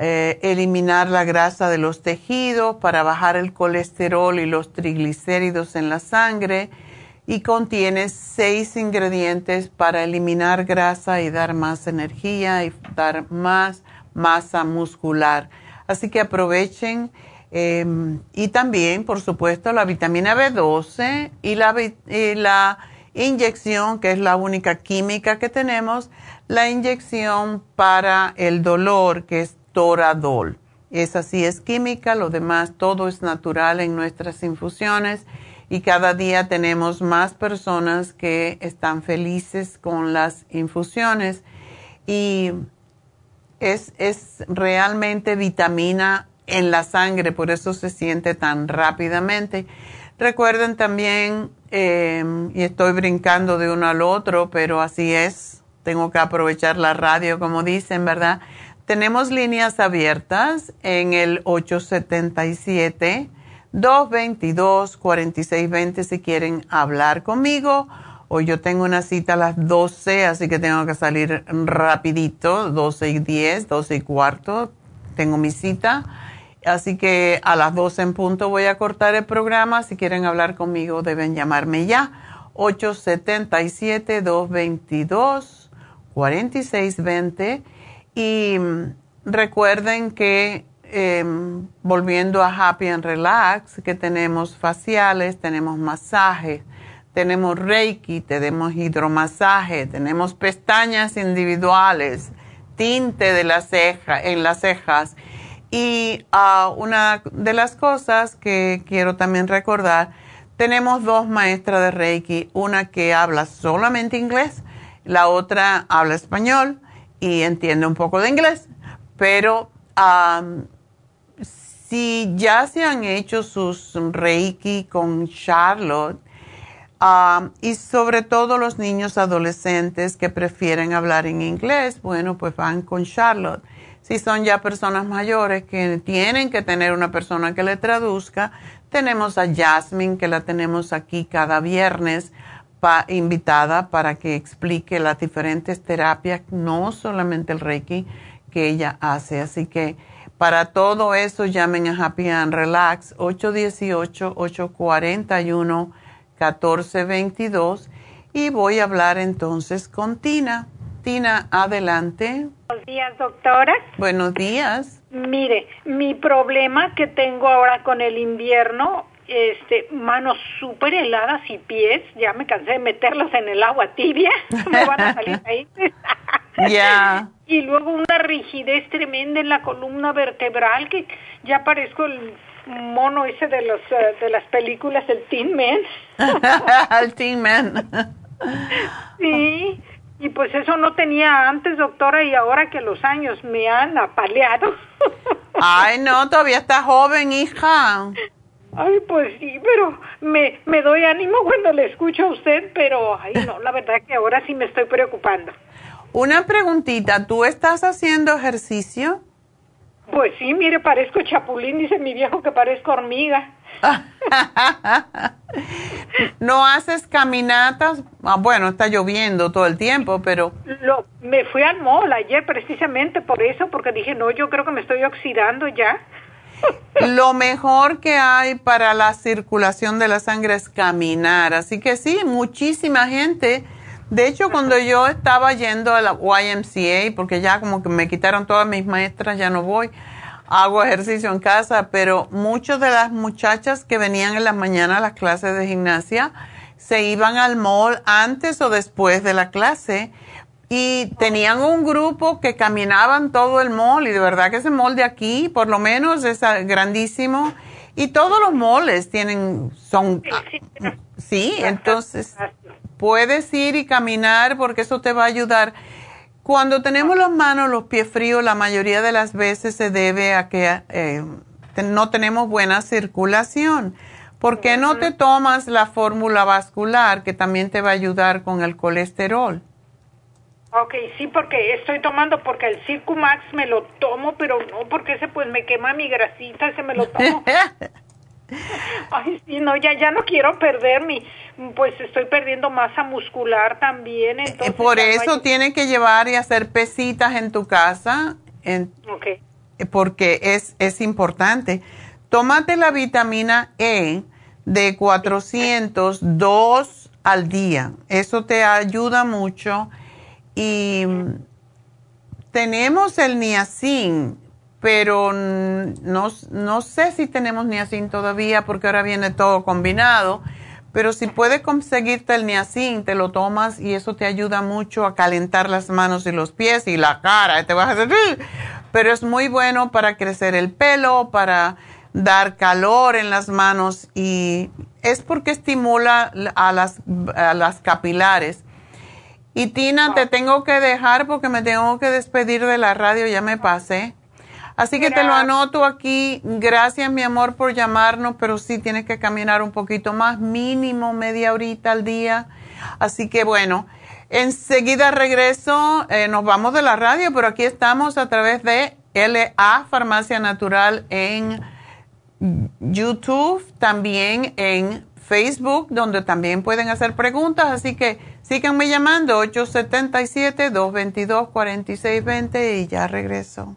eh, eliminar la grasa de los tejidos, para bajar el colesterol y los triglicéridos en la sangre y contiene seis ingredientes para eliminar grasa y dar más energía y dar más masa muscular. Así que aprovechen. Em, y también, por supuesto, la vitamina B12 y la, inyección, que es la única química que tenemos, la inyección para el dolor, que es Toradol. Esa sí es química, lo demás todo es natural en nuestras infusiones y cada día tenemos más personas que están felices con las infusiones y es, es realmente vitamina en la sangre, por eso se siente tan rápidamente. Recuerden también, em, y estoy brincando de uno al otro, pero así es, tengo que aprovechar la radio como dicen, ¿verdad? Tenemos líneas abiertas en el 877-222-4620 si quieren hablar conmigo. Hoy yo tengo una cita a las 12, así que tengo que salir rapidito, 12 y 10, 12 y cuarto, tengo mi cita. Así que a las 12 en punto voy a cortar el programa. Si quieren hablar conmigo deben llamarme ya. 877-222-4620 y mm, recuerden que em, volviendo a Happy and Relax, que tenemos faciales, tenemos masajes, tenemos Reiki, tenemos hidromasaje, tenemos pestañas individuales, tinte de la ceja, en las cejas. Y uh, una de las cosas que quiero también recordar, tenemos dos maestras de Reiki, una que habla solamente inglés, la otra habla español y entiende un poco de inglés, pero si ya se han hecho sus reiki con Charlotte, y sobre todo los niños adolescentes que prefieren hablar en inglés, bueno, pues van con Charlotte. Si son ya personas mayores que tienen que tener una persona que le traduzca, tenemos a Jasmine, que la tenemos aquí cada viernes invitada para que explique las diferentes terapias, no solamente el Reiki que ella hace. Así que para todo eso llamen a Happy and Relax 818-841-1422 y voy a hablar entonces con Tina. Tina, adelante. Buenos días, doctora. Buenos días. Mire, mi problema que tengo ahora con el invierno este, manos súper heladas y pies, ya me cansé de meterlos en el agua tibia, me van a salir ahí. Ya. Y luego una rigidez tremenda en la columna vertebral que ya parezco el mono ese de los eh, de las películas el Teen Man. el Teen Man. sí. Y pues eso no tenía antes, doctora, y ahora que los años me han apaleado. Ay, no, todavía está joven, hija. Ay, pues sí, pero me, me doy ánimo cuando le escucho a usted, pero ay, no, la verdad que ahora sí me estoy preocupando. Una preguntita, ¿tú estás haciendo ejercicio? Pues sí, mire, parezco chapulín, dice mi viejo que parezco hormiga. ¿No haces caminatas? Ah, bueno, está lloviendo todo el tiempo, pero... Lo, me fui al mall ayer precisamente por eso, porque dije, no, yo creo que me estoy oxidando ya. Lo mejor que hay para la circulación de la sangre es caminar. Así que sí, muchísima gente. De hecho, cuando yo estaba yendo a la YMCA, porque ya como que me quitaron todas mis maestras, ya no voy, hago ejercicio en casa, pero muchas de las muchachas que venían en la mañana a las clases de gimnasia se iban al mall antes o después de la clase y tenían un grupo que caminaban todo el mall y de verdad que ese mall de aquí por lo menos es grandísimo. Y todos los malls tienen son sí entonces puedes ir y caminar porque eso te va a ayudar. Cuando tenemos las manos los pies fríos la mayoría de las veces se debe a que eh, no tenemos buena circulación. ¿Por qué no te tomas la fórmula vascular que también te va a ayudar con el colesterol? Ok, sí, porque estoy tomando, porque el Circumax me lo tomo, pero no porque ese pues me quema mi grasita, ese me lo tomo. Ay, sí, no, ya, ya no quiero perder mi, pues estoy perdiendo masa muscular también. Eh, entonces Por eso tiene que llevar y hacer pesitas en tu casa, en, okay. porque es, es importante. Tómate la vitamina E de 402 al día, eso te ayuda mucho y tenemos el niacin, pero no, no sé si tenemos niacin todavía porque ahora viene todo combinado, pero si puedes conseguirte el niacin, te lo tomas y eso te ayuda mucho a calentar las manos y los pies y la cara. Te vas a hacer, pero es muy bueno para crecer el pelo, para dar calor en las manos y es porque estimula a las, a las capilares. Y Tina, te tengo que dejar porque me tengo que despedir de la radio, ya me pasé. Así que te lo anoto aquí. Gracias, mi amor, por llamarnos, pero sí tienes que caminar un poquito más, mínimo media horita al día. Así que bueno, enseguida regreso. Eh, nos vamos de la radio, pero aquí estamos a través de LA Farmacia Natural en YouTube, también en Facebook, donde también pueden hacer preguntas. Así que síganme llamando 877-222-4620 y ya regreso.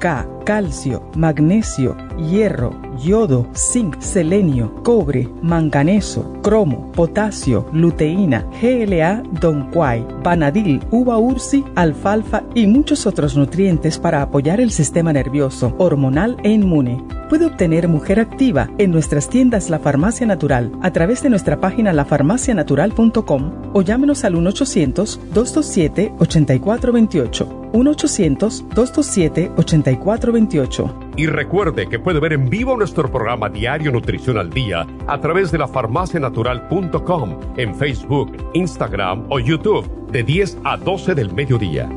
K, calcio, magnesio, hierro, yodo, zinc, selenio, cobre, manganeso, cromo, potasio, luteína, GLA, donquai, vanadil, uva ursi, alfalfa y muchos otros nutrientes para apoyar el sistema nervioso, hormonal e inmune. Puede obtener Mujer Activa en nuestras tiendas La Farmacia Natural a través de nuestra página lafarmacianatural.com o llámenos al 1-800-227-8428. 1-800-227-8428. Y recuerde que puede ver en vivo nuestro programa Diario Nutrición al Día a través de la farmacianatural.com en Facebook, Instagram o YouTube de 10 a 12 del mediodía.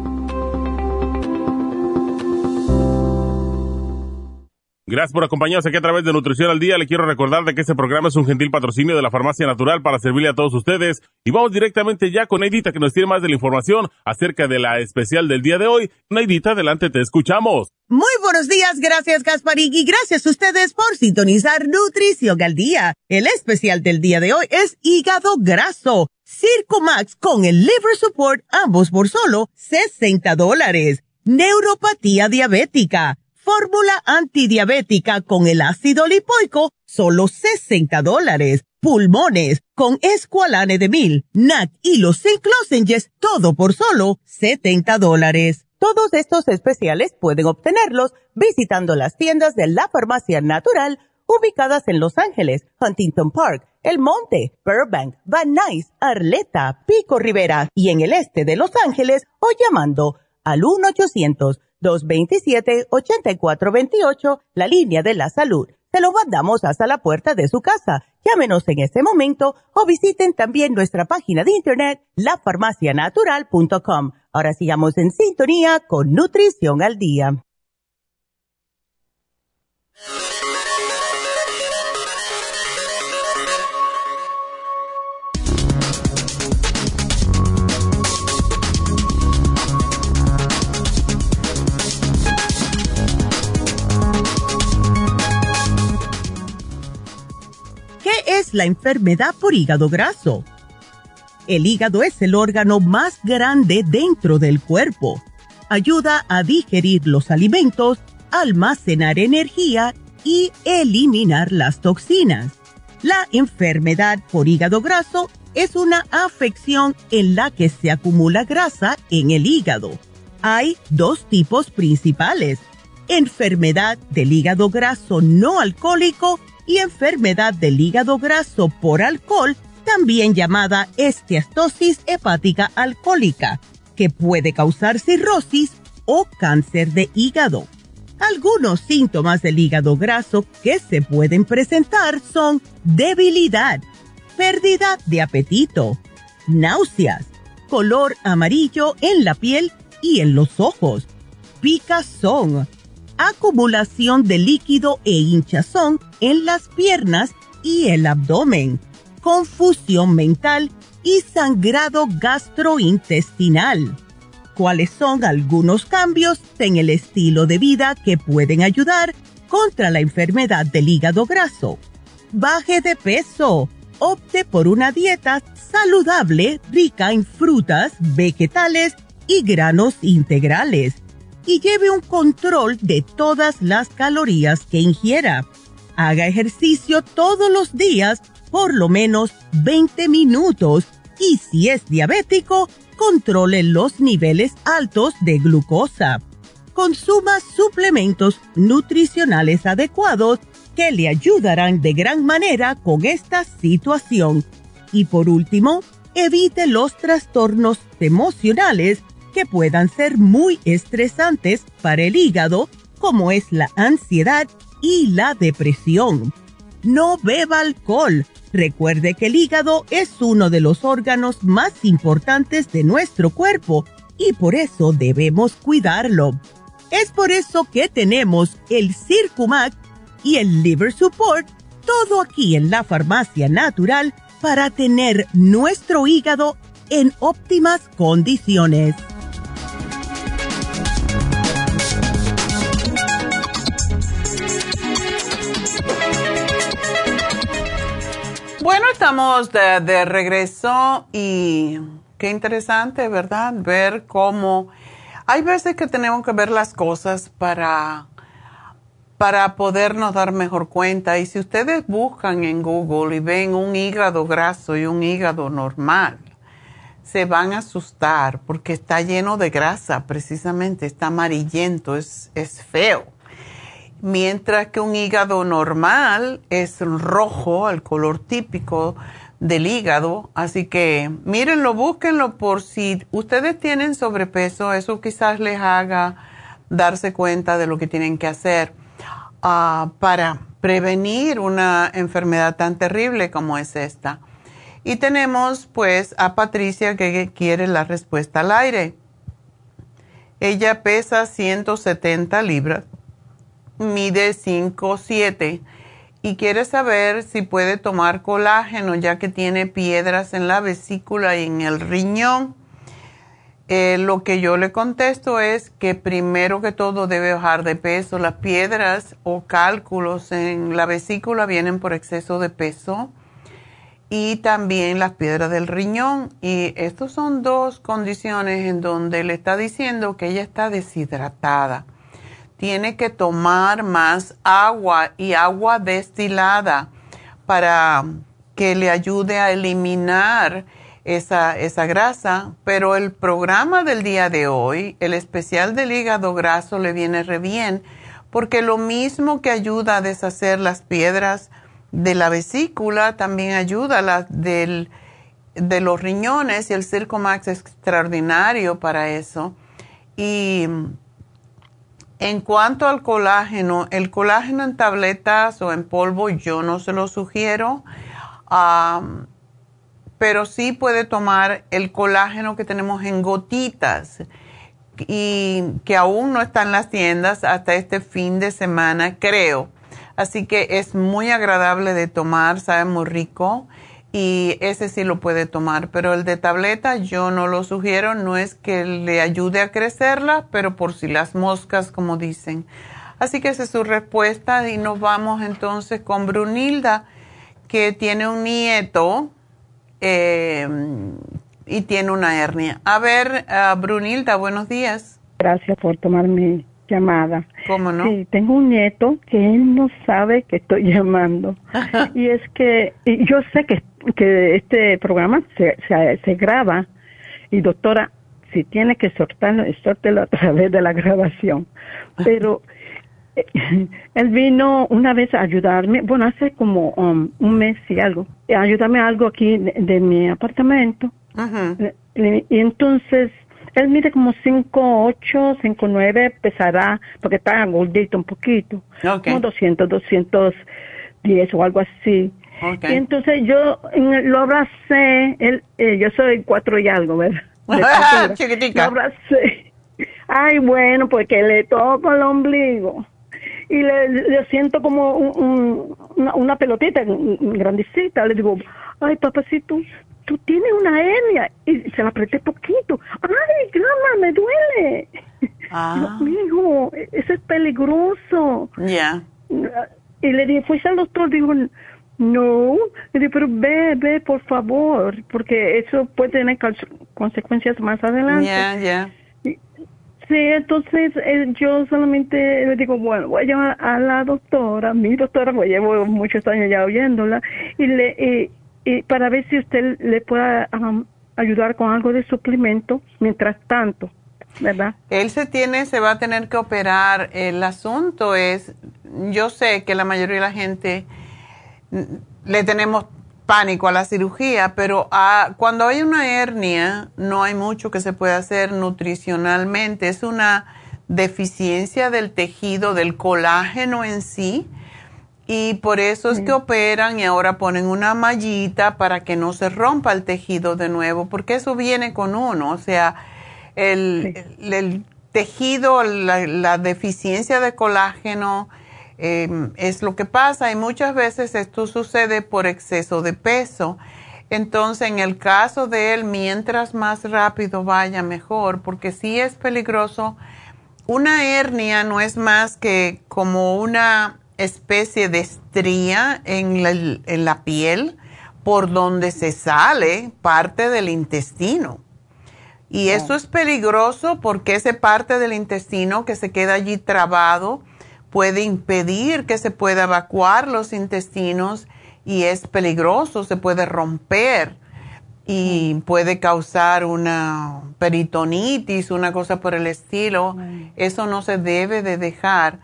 Gracias por acompañarnos aquí a través de Nutrición al Día. Le quiero recordar de que este programa es un gentil patrocinio de la Farmacia Natural para servirle a todos ustedes. Y vamos directamente ya con Neidita que nos tiene más de la información acerca de la especial del día de hoy. Neidita, adelante, te escuchamos. Muy buenos días, gracias Gasparín y gracias a ustedes por sintonizar Nutrición al Día. El especial del día de hoy es hígado graso. Circo Max con el Liver Support, ambos por solo 60 dólares. Neuropatía diabética fórmula antidiabética con el ácido lipoico, solo 60 dólares. Pulmones con escualane de mil, NAC y los zinc todo por solo 70 dólares. Todos estos especiales pueden obtenerlos visitando las tiendas de la farmacia natural ubicadas en Los Ángeles, Huntington Park, El Monte, Burbank, Van Nuys, Arleta, Pico Rivera y en el este de Los Ángeles o llamando al 1 800 227-8428, la línea de la salud. Se lo mandamos hasta la puerta de su casa. Llámenos en este momento o visiten también nuestra página de internet, lafarmacianatural.com. Ahora sigamos en sintonía con Nutrición al Día. es la enfermedad por hígado graso? El hígado es el órgano más grande dentro del cuerpo. Ayuda a digerir los alimentos, almacenar energía y eliminar las toxinas. La enfermedad por hígado graso es una afección en la que se acumula grasa en el hígado. Hay dos tipos principales, enfermedad del hígado graso no alcohólico y enfermedad del hígado graso por alcohol, también llamada esteatosis hepática alcohólica, que puede causar cirrosis o cáncer de hígado. Algunos síntomas del hígado graso que se pueden presentar son debilidad, pérdida de apetito, náuseas, color amarillo en la piel y en los ojos, picazón, acumulación de líquido e hinchazón en las piernas y el abdomen, confusión mental y sangrado gastrointestinal. cuáles son algunos cambios en el estilo de vida que pueden ayudar contra la enfermedad del hígado graso. Baje de peso. Opte por una dieta saludable rica en frutas, vegetales y granos integrales. Y lleve un control de todas las calorías que ingiera. Haga ejercicio todos los días por lo menos 20 minutos y si es diabético, controle los niveles altos de glucosa. Consuma suplementos nutricionales adecuados que le ayudarán de gran manera con esta situación. Y por último, evite los trastornos emocionales que puedan ser muy estresantes para el hígado, como es la ansiedad y la depresión. No beba alcohol Recuerde que el hígado es uno de los órganos más importantes de nuestro cuerpo y por eso debemos cuidarlo. Es por eso que tenemos el Circumac y el Liver Support, todo aquí en la farmacia natural para tener nuestro hígado en óptimas condiciones. Bueno, estamos de, regreso y qué interesante, ¿verdad? Ver cómo hay veces que tenemos que ver las cosas para, para podernos dar mejor cuenta. Y si ustedes buscan en Google y ven un hígado graso y un hígado normal, se van a asustar porque está lleno de grasa, precisamente, está amarillento, es, es feo mientras que un hígado normal es rojo, el color típico del hígado. Así que mírenlo, búsquenlo por si ustedes tienen sobrepeso, eso quizás les haga darse cuenta de lo que tienen que hacer ah, para prevenir una enfermedad tan terrible como es esta. Y tenemos pues a Patricia que quiere la respuesta al aire. Ella pesa 170 libras mide 5'7 y quiere saber si puede tomar colágeno ya que tiene piedras en la vesícula y en el riñón. Eh, lo que yo le contesto es que primero que todo debe bajar de peso. Las piedras o cálculos en la vesícula vienen por exceso de peso y también las piedras del riñón. Y estas son dos condiciones en donde le está diciendo que ella está deshidratada tiene que tomar más agua y agua destilada para que le ayude a eliminar esa, esa grasa. Pero el programa del día de hoy, el especial del hígado graso, le viene re bien porque lo mismo que ayuda a deshacer las piedras de la vesícula, también ayuda a las del, de los riñones y el Circo Max es extraordinario para eso. Y en cuanto al colágeno, el colágeno en tabletas o en polvo yo no se lo sugiero, pero sí puede tomar el colágeno que tenemos en gotitas y que aún no está en las tiendas hasta este fin de semana, creo. Así que es muy agradable de tomar, sabe muy rico y ese sí lo puede tomar, pero el de tableta yo no lo sugiero, no es que le ayude a crecerla, pero por si las moscas, como dicen. Así que esa es su respuesta y nos vamos entonces con Brunilda, que tiene un nieto eh, y tiene una hernia. A ver, uh, Brunilda, buenos días. Gracias por tomarme llamada. ¿Cómo no? Sí, tengo un nieto que él no sabe que estoy llamando. y es que yo sé que, que este programa se, se, graba y doctora, si tiene que soltarlo, sórtelo a través de la grabación. Pero eh, él vino una vez a ayudarme, bueno, hace como um, un mes y algo, ayudarme a algo aquí de, mi apartamento. y entonces él mide como 5'8", 5'9", pesará, porque está gordito un poquito, como 200, 210 o algo así. Y entonces yo lo abracé, él, eh, yo soy cuatro y algo, ¿verdad? Chiquitica. Lo abracé. Ay, bueno, porque le toco el ombligo. Y le, siento como una, una pelotita grandecita. Le digo, ay, papacito, tú tienes una hernia. Y se la apreté poquito. Ay, grama, me duele. Ah. Eso es peligroso. Ya. Y le dije, fuiste al doctor, digo, no, pero ve, ve, por favor, porque eso puede tener cons- consecuencias más adelante. Ya, ya. Sí, entonces eh, yo solamente le digo, bueno, voy a llamar a la doctora, mi doctora, pues llevo muchos años ya oyéndola, y le y, y para ver si usted le pueda ayudar con algo de suplemento mientras tanto, ¿verdad? Él se tiene, se va a tener que operar. El asunto es, yo sé que la mayoría de la gente le tenemos pánico a la cirugía, pero a- cuando hay una hernia no hay mucho que se pueda hacer nutricionalmente. Es una deficiencia del tejido, del colágeno en sí. Y por eso es que operan y ahora ponen una mallita para que no se rompa el tejido de nuevo, porque eso viene con uno. O sea, el, el- el tejido, la, la deficiencia de colágeno eh, es lo que pasa y muchas veces esto sucede por exceso de peso. Entonces, en el caso de él, mientras más rápido vaya, mejor, porque sí es peligroso. Una hernia no es más que como una especie de estría en la, en la piel por donde se sale parte del intestino. Y eso es peligroso porque esa parte del intestino que se queda allí trabado puede impedir que se pueda evacuar los intestinos y es peligroso, se puede romper y puede causar una peritonitis, una cosa por el estilo. Eso no se debe de dejar.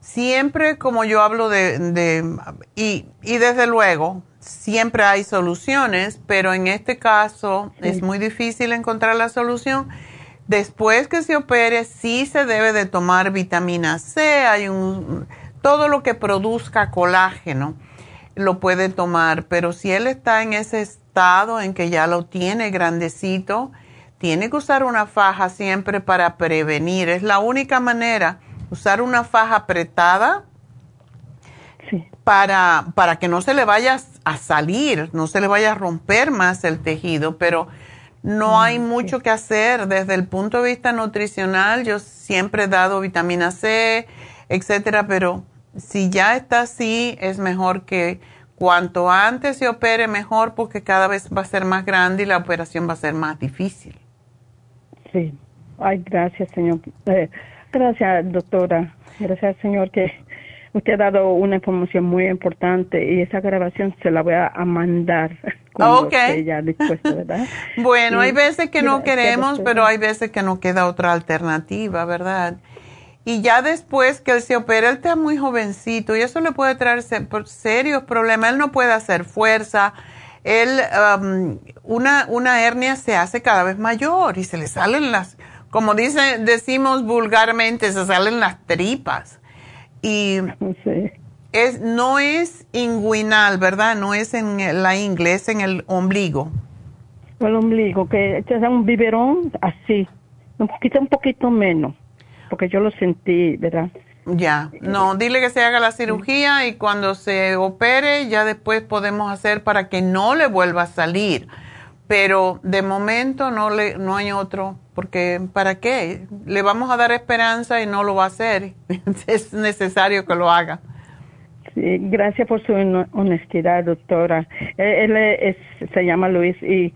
Siempre como yo hablo de, de- y, y desde luego, siempre hay soluciones, pero en este caso es muy difícil encontrar la solución. Después que se opere, sí se debe de tomar vitamina C, hay un, todo lo que produzca colágeno lo puede tomar, pero si él está en ese estado en que ya lo tiene grandecito, tiene que usar una faja siempre para prevenir. Es la única manera, usar una faja apretada para, para que no se le vaya a salir, no se le vaya a romper más el tejido, pero no hay mucho que hacer desde el punto de vista nutricional. Yo siempre he dado vitamina C, etcétera, pero si ya está así, es mejor que cuanto antes se opere, mejor, porque cada vez va a ser más grande y la operación va a ser más difícil. Sí. Ay, gracias, señor. Eh, gracias, doctora. Gracias, señor, que usted ha dado una información muy importante y esa grabación se la voy a, mandar Ok. ya dispuesta, ¿verdad? Bueno, hay veces que no queremos, pero hay veces que no queda otra alternativa, ¿verdad? Y ya después que él se opera, él está muy jovencito y eso le puede traer serios problemas. Él no puede hacer fuerza. Él, um, una, una hernia se hace cada vez mayor y se le salen las, como dice, decimos vulgarmente, se salen las tripas. Y es, no es inguinal, ¿verdad? No es en la ingle, es en el ombligo. El ombligo, que te da un biberón así, un poquito, un poquito menos, porque yo lo sentí, ¿verdad? Ya, no, dile que se haga la cirugía y cuando se opere ya después podemos hacer para que no le vuelva a salir. Pero de momento no le no hay otro, porque ¿para qué? Le vamos a dar esperanza y no lo va a hacer. es necesario que lo haga. Sí, gracias por su hon- honestidad, doctora. Él, él es- se llama Luis y,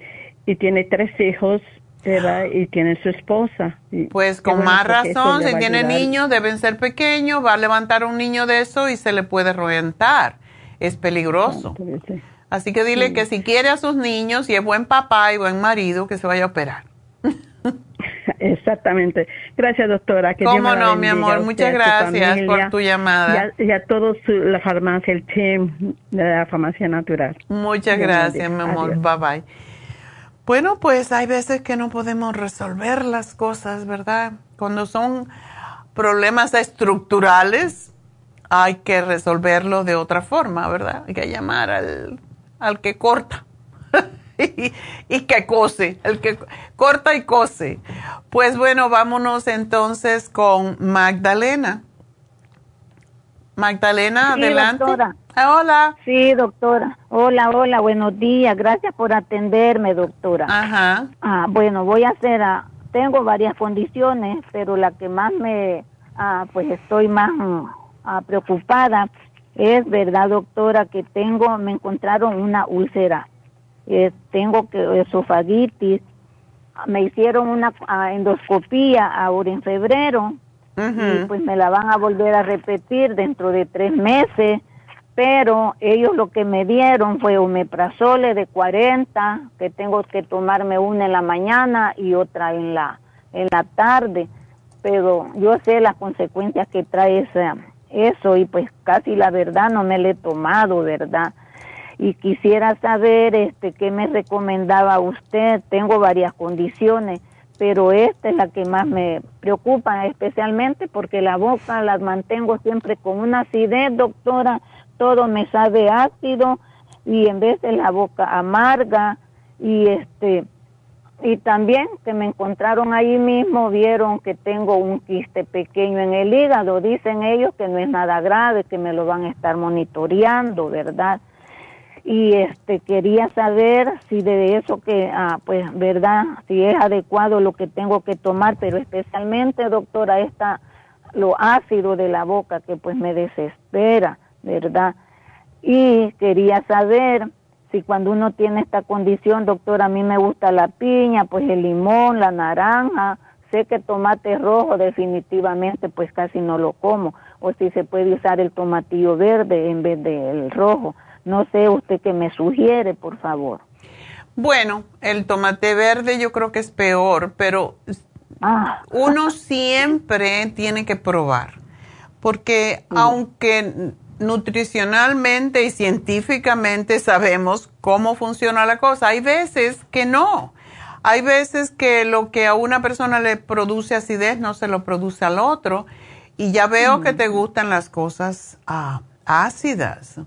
y tiene tres hijos, ¿verdad? Y tiene su esposa. Pues con bueno, más razón, si tiene niños deben ser pequeños, va a levantar un niño de eso y se le puede reventar. Es peligroso. Así que dile que si quiere a sus niños y es buen papá y buen marido, que se vaya a operar. Exactamente. Gracias, doctora. Que Dios Cómo la no, mi amor. usted, Muchas gracias familia, por tu llamada. Y a, y a toda su- la farmacia, el team de la farmacia natural. Muchas Dios gracias, mi amor. Adiós. Bye bye. Bueno, pues hay veces que no podemos resolver las cosas, ¿verdad? Cuando son problemas estructurales, hay que resolverlo de otra forma, ¿verdad? Hay que llamar al, al que corta y, y que cose, el que corta y cose. Pues bueno, vámonos entonces con Magdalena. Magdalena, Sí, adelante. doctora. Ah, hola. Sí, doctora. Hola, hola, buenos días. Gracias por atenderme, doctora. Ajá. Ah, bueno, voy a hacer, ah, tengo varias condiciones, pero la que más me, ah, pues estoy más ah, preocupada es, verdad, doctora, que tengo, me encontraron una úlcera. Eh, tengo que esofagitis. Me hicieron una ah, endoscopía ahora en febrero y pues me la van a volver a repetir dentro de tres meses pero ellos lo que me dieron fue omeprazole de 40, que tengo que tomarme una en la mañana y otra en la, en la tarde, pero yo sé las consecuencias que trae esa, eso y pues casi la verdad no me la he tomado, ¿verdad? Y quisiera saber este qué me recomendaba usted, tengo varias condiciones, pero esta es la que más me preocupa, especialmente porque la boca la mantengo siempre con una acidez, doctora, todo me sabe ácido y en vez de la boca amarga y este y también que me encontraron ahí mismo vieron que tengo un quiste pequeño en el hígado. Dicen ellos que no es nada grave que me lo van a estar monitoreando verdad y este quería saber si de eso que ah, pues verdad si es adecuado lo que tengo que tomar pero especialmente doctora esta lo ácido de la boca que pues me desespera ¿verdad? Y quería saber si cuando uno tiene esta condición, doctor, a mí me gusta la piña, pues el limón, la naranja, sé que tomate rojo definitivamente pues casi no lo como, o si se puede usar el tomatillo verde en vez del rojo. No sé usted qué me sugiere, por favor. Bueno, el tomate verde yo creo que es peor, pero ah. uno siempre tiene que probar, porque aunque nutricionalmente y científicamente sabemos cómo funciona la cosa. Hay veces que no. Hay veces que lo que a una persona le produce acidez no se lo produce al otro. Y ya veo que te gustan las cosas ah, ácidas.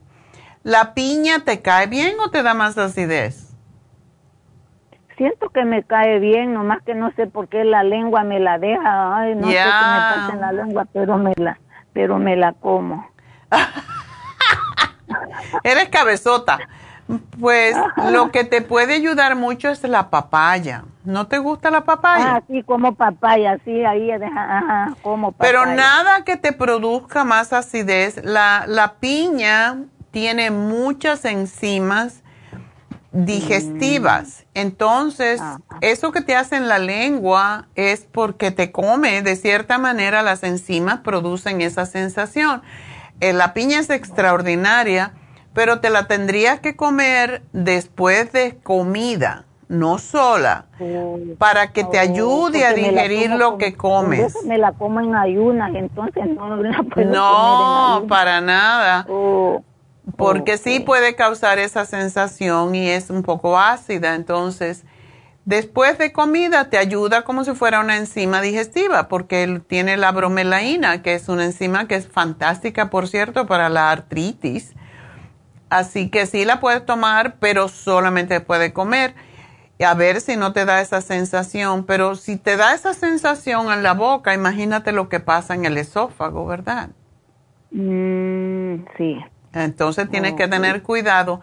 ¿La piña te cae bien o te da más acidez? Siento que me cae bien, nomás que no sé por qué la lengua me la deja. Ay, no sé qué me pasa en la lengua, pero me la, pero me la como. Eres cabezota. Pues lo que te puede ayudar mucho es la papaya. ¿No te gusta la papaya? Ah, sí, como papaya, sí, ahí, como papaya. Pero nada que te produzca más acidez. La, la piña tiene muchas enzimas digestivas. Entonces, ah, eso que te hace en la lengua es porque te come, de cierta manera las enzimas producen esa sensación. Eh, la piña es extraordinaria, pero te la tendrías que comer después de comida, no sola, para que te ayude a digerir lo que comes. Me la como en ayunas, entonces no la puedo No, para nada. Oh, porque sí puede causar esa sensación y es un poco ácida, entonces Después de comida te ayuda como si fuera una enzima digestiva porque tiene la bromelaína, que es una enzima que es fantástica, por cierto, para la artritis. Así que sí la puedes tomar, pero solamente puede comer. A ver si no te da esa sensación, pero si te da esa sensación en la boca, imagínate lo que pasa en el esófago, ¿verdad? Mm, sí. Entonces tienes que tener cuidado.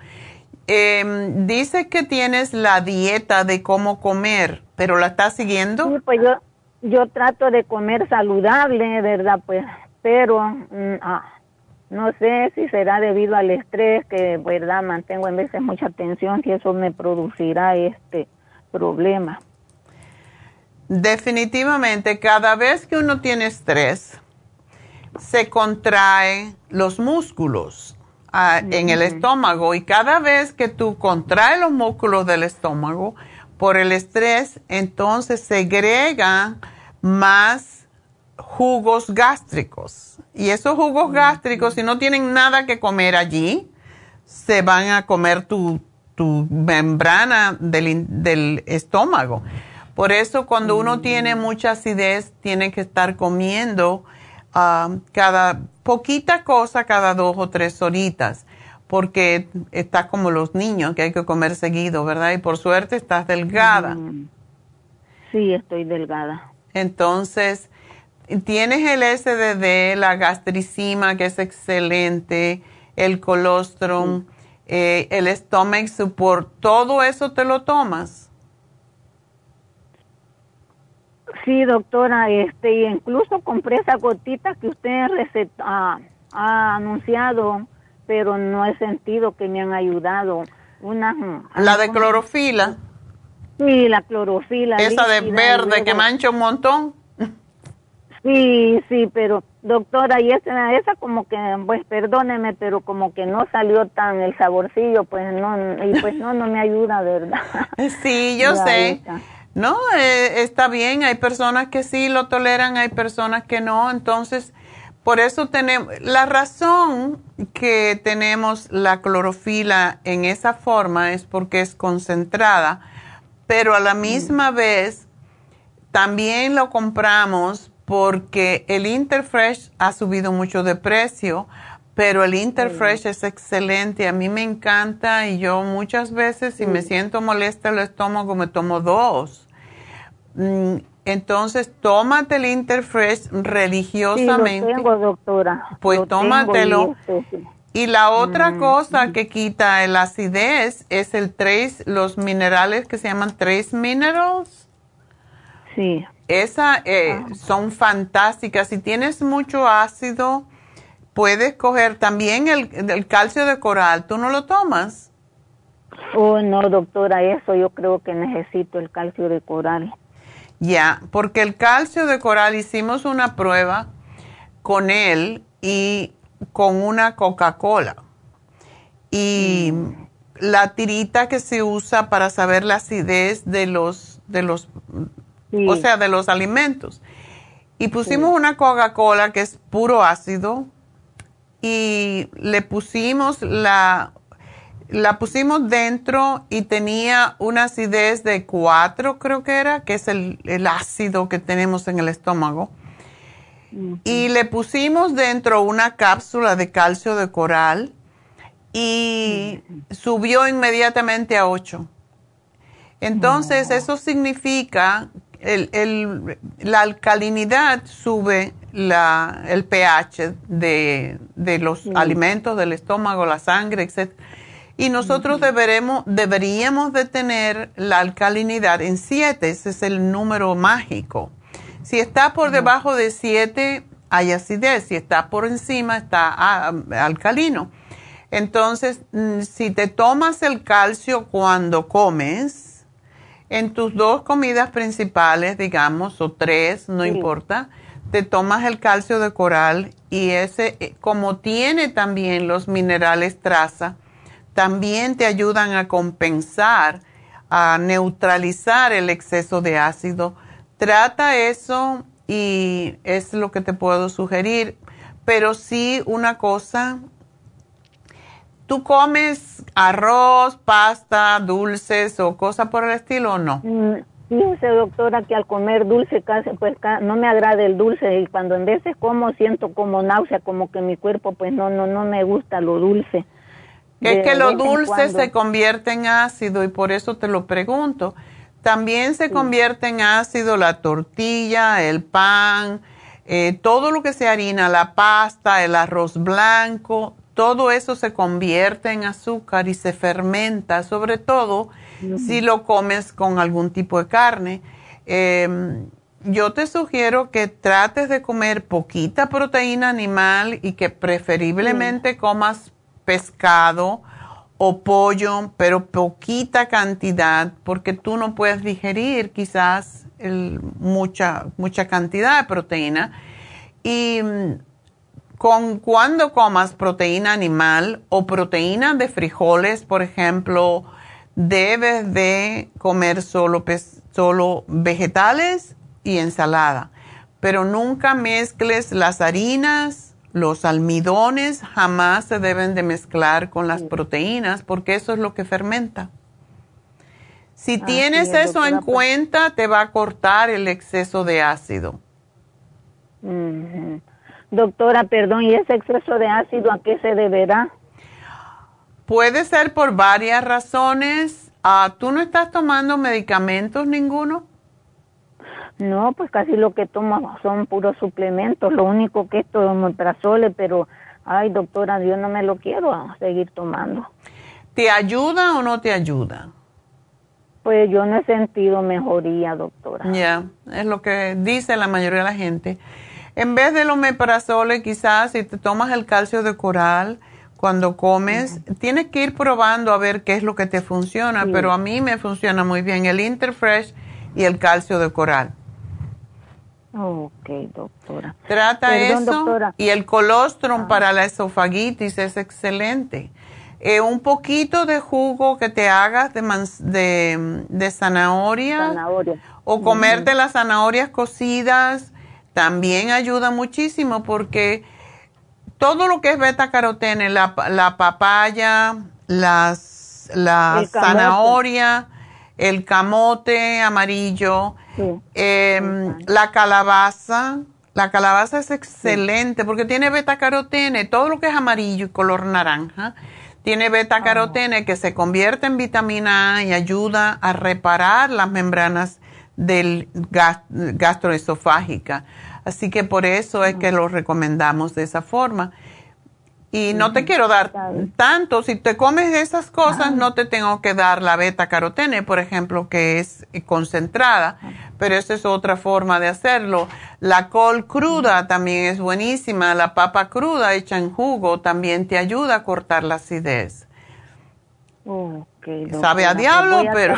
Eh, dice que tienes la dieta de cómo comer, pero ¿la estás siguiendo? Sí, pues yo, yo trato de comer saludable, ¿verdad? Pues, pero mm, ah, no sé si será debido al estrés, que, ¿verdad? Mantengo en veces mucha tensión, si eso me producirá este problema. Definitivamente, cada vez que uno tiene estrés, se contrae los músculos en el estómago y cada vez que tú contraes los músculos del estómago por el estrés, entonces segrega más jugos gástricos. Y esos jugos gástricos, si no tienen nada que comer allí, se van a comer tu, tu membrana del, del estómago. Por eso cuando uno tiene mucha acidez, tiene que estar comiendo Ah, cada poquita cosa cada dos o tres horitas, porque estás como los niños que hay que comer seguido, ¿verdad? Y por suerte estás delgada. Sí, estoy delgada. Entonces, tienes el SDD, la gastricima, que es excelente, el colostrum, eh, el stomach support, ¿todo eso te lo tomas? Sí, doctora, este, incluso compré esa gotita que usted receta, ha anunciado, pero no he sentido que me han ayudado. Una, la de clorofila. Sí, la clorofila. Esa de verde que mancha un montón. Sí, sí, pero doctora, y esa, esa como que, pues perdóneme, pero como que no salió tan el saborcillo, pues no, y pues no, no me ayuda, ¿verdad? Sí, yo sé. No, eh, está bien, hay personas que sí lo toleran, hay personas que no, entonces por eso tenemos, la razón que tenemos la clorofila en esa forma es porque es concentrada, pero a la misma mm. vez también lo compramos porque el Interfresh ha subido mucho de precio, pero el Interfresh es excelente, a mí me encanta y yo muchas veces si me siento molesta el estómago me tomo dos. Mm, entonces, tómate el Interfresh religiosamente. Sí, lo tengo, doctora. Pues tómatelo. Y, la otra mm. cosa que quita el acidez es el trace, los minerales que se llaman trace minerals. Sí. Esa eh, ah. son fantásticas. Si tienes mucho ácido, puedes coger también el, el calcio de coral. ¿Tú no lo tomas? Oh, no, doctora, eso yo creo que necesito el calcio de coral. Ya, porque el calcio de coral hicimos una prueba con él y con una Coca-Cola. Y mm. la tirita que se usa para saber la acidez de los, de los, o sea, de los alimentos. Y pusimos una Coca-Cola que es puro ácido y le pusimos la la pusimos dentro y tenía una acidez de 4, creo que era, que es el, ácido que tenemos en el estómago. Y le pusimos dentro una cápsula de calcio de coral y subió inmediatamente a 8. Entonces, eso significa el, la alcalinidad sube la, el pH de, los alimentos, del estómago, la sangre, etc. Y nosotros deberemos, deberíamos de tener la alcalinidad en 7, ese es el número mágico. Si está por debajo de 7, hay acidez, si está por encima, está ah, alcalino. Entonces, mm, si te tomas el calcio cuando comes, en tus dos comidas principales, digamos, o tres, no importa, te tomas el calcio de coral y ese, eh, como tiene también los minerales traza, también te ayudan a compensar, a neutralizar el exceso de ácido. Trata eso y es lo que te puedo sugerir. Pero sí una cosa, ¿tú comes arroz, pasta, dulces o cosas por el estilo o no? Mm, fíjese, doctora, que al comer dulce casi, pues no me agrada el dulce y cuando en veces como siento como náusea, como que mi cuerpo pues no, no, no me gusta lo dulce es que lo dulce se convierte en ácido y por eso te lo pregunto. También se convierte en ácido la tortilla, el pan, eh, todo lo que se harina, la pasta, el arroz blanco, todo eso se convierte en azúcar y se fermenta, sobre todo si lo comes con algún tipo de carne. Em, yo te sugiero que trates de comer poquita proteína animal y que preferiblemente comas pescado o pollo, pero poquita cantidad, porque tú no puedes digerir quizás mucha, mucha cantidad de proteína. Y con cuando comas proteína animal o proteína de frijoles, por ejemplo, debes de comer solo, solo vegetales y ensalada, pero nunca mezcles las harinas los almidones jamás se deben de mezclar con las proteínas porque eso es lo que fermenta. Si tienes eso en cuenta, te va a cortar el exceso de ácido. Doctora, perdón, ¿y ese exceso de ácido a qué se deberá? Puede ser por varias razones. Ah, ¿Tú no estás tomando medicamentos ninguno? No, pues casi lo que tomo son puros suplementos. Lo único que es todo omeprazole, pero ay doctora, yo no me lo quiero seguir tomando. ¿Te ayuda o no te ayuda? Pues yo no he sentido mejoría, doctora. Ya, es lo que dice la mayoría de la gente. En vez del omeprazole, quizás si te tomas el calcio de coral cuando comes, tienes que ir probando a ver qué es lo que te funciona, pero a mí me funciona muy bien el Interfresh y el calcio de coral. Ok, doctora. Trata eso y el colostrum ah. para la esofagitis es excelente. Eh, un poquito de jugo que te hagas de, de, zanahoria, o comerte las zanahorias cocidas también ayuda muchísimo porque todo lo que es beta carotene, la, la papaya, las, la zanahoria, el camote amarillo, em, la calabaza. La calabaza es excelente porque tiene beta carotene, todo lo que es amarillo y color naranja tiene beta carotene que se convierte en vitamina A y ayuda a reparar las membranas del gastroesofágica. Así que por eso es que ah. lo recomendamos de esa forma. Y no te quiero dar tanto, si te comes esas cosas, no te tengo que dar la beta carotene, por ejemplo, que es concentrada, pero esa es otra forma de hacerlo. La col cruda también es buenísima, la papa cruda hecha en jugo también te ayuda a cortar la acidez. Sabe a diablo, pero...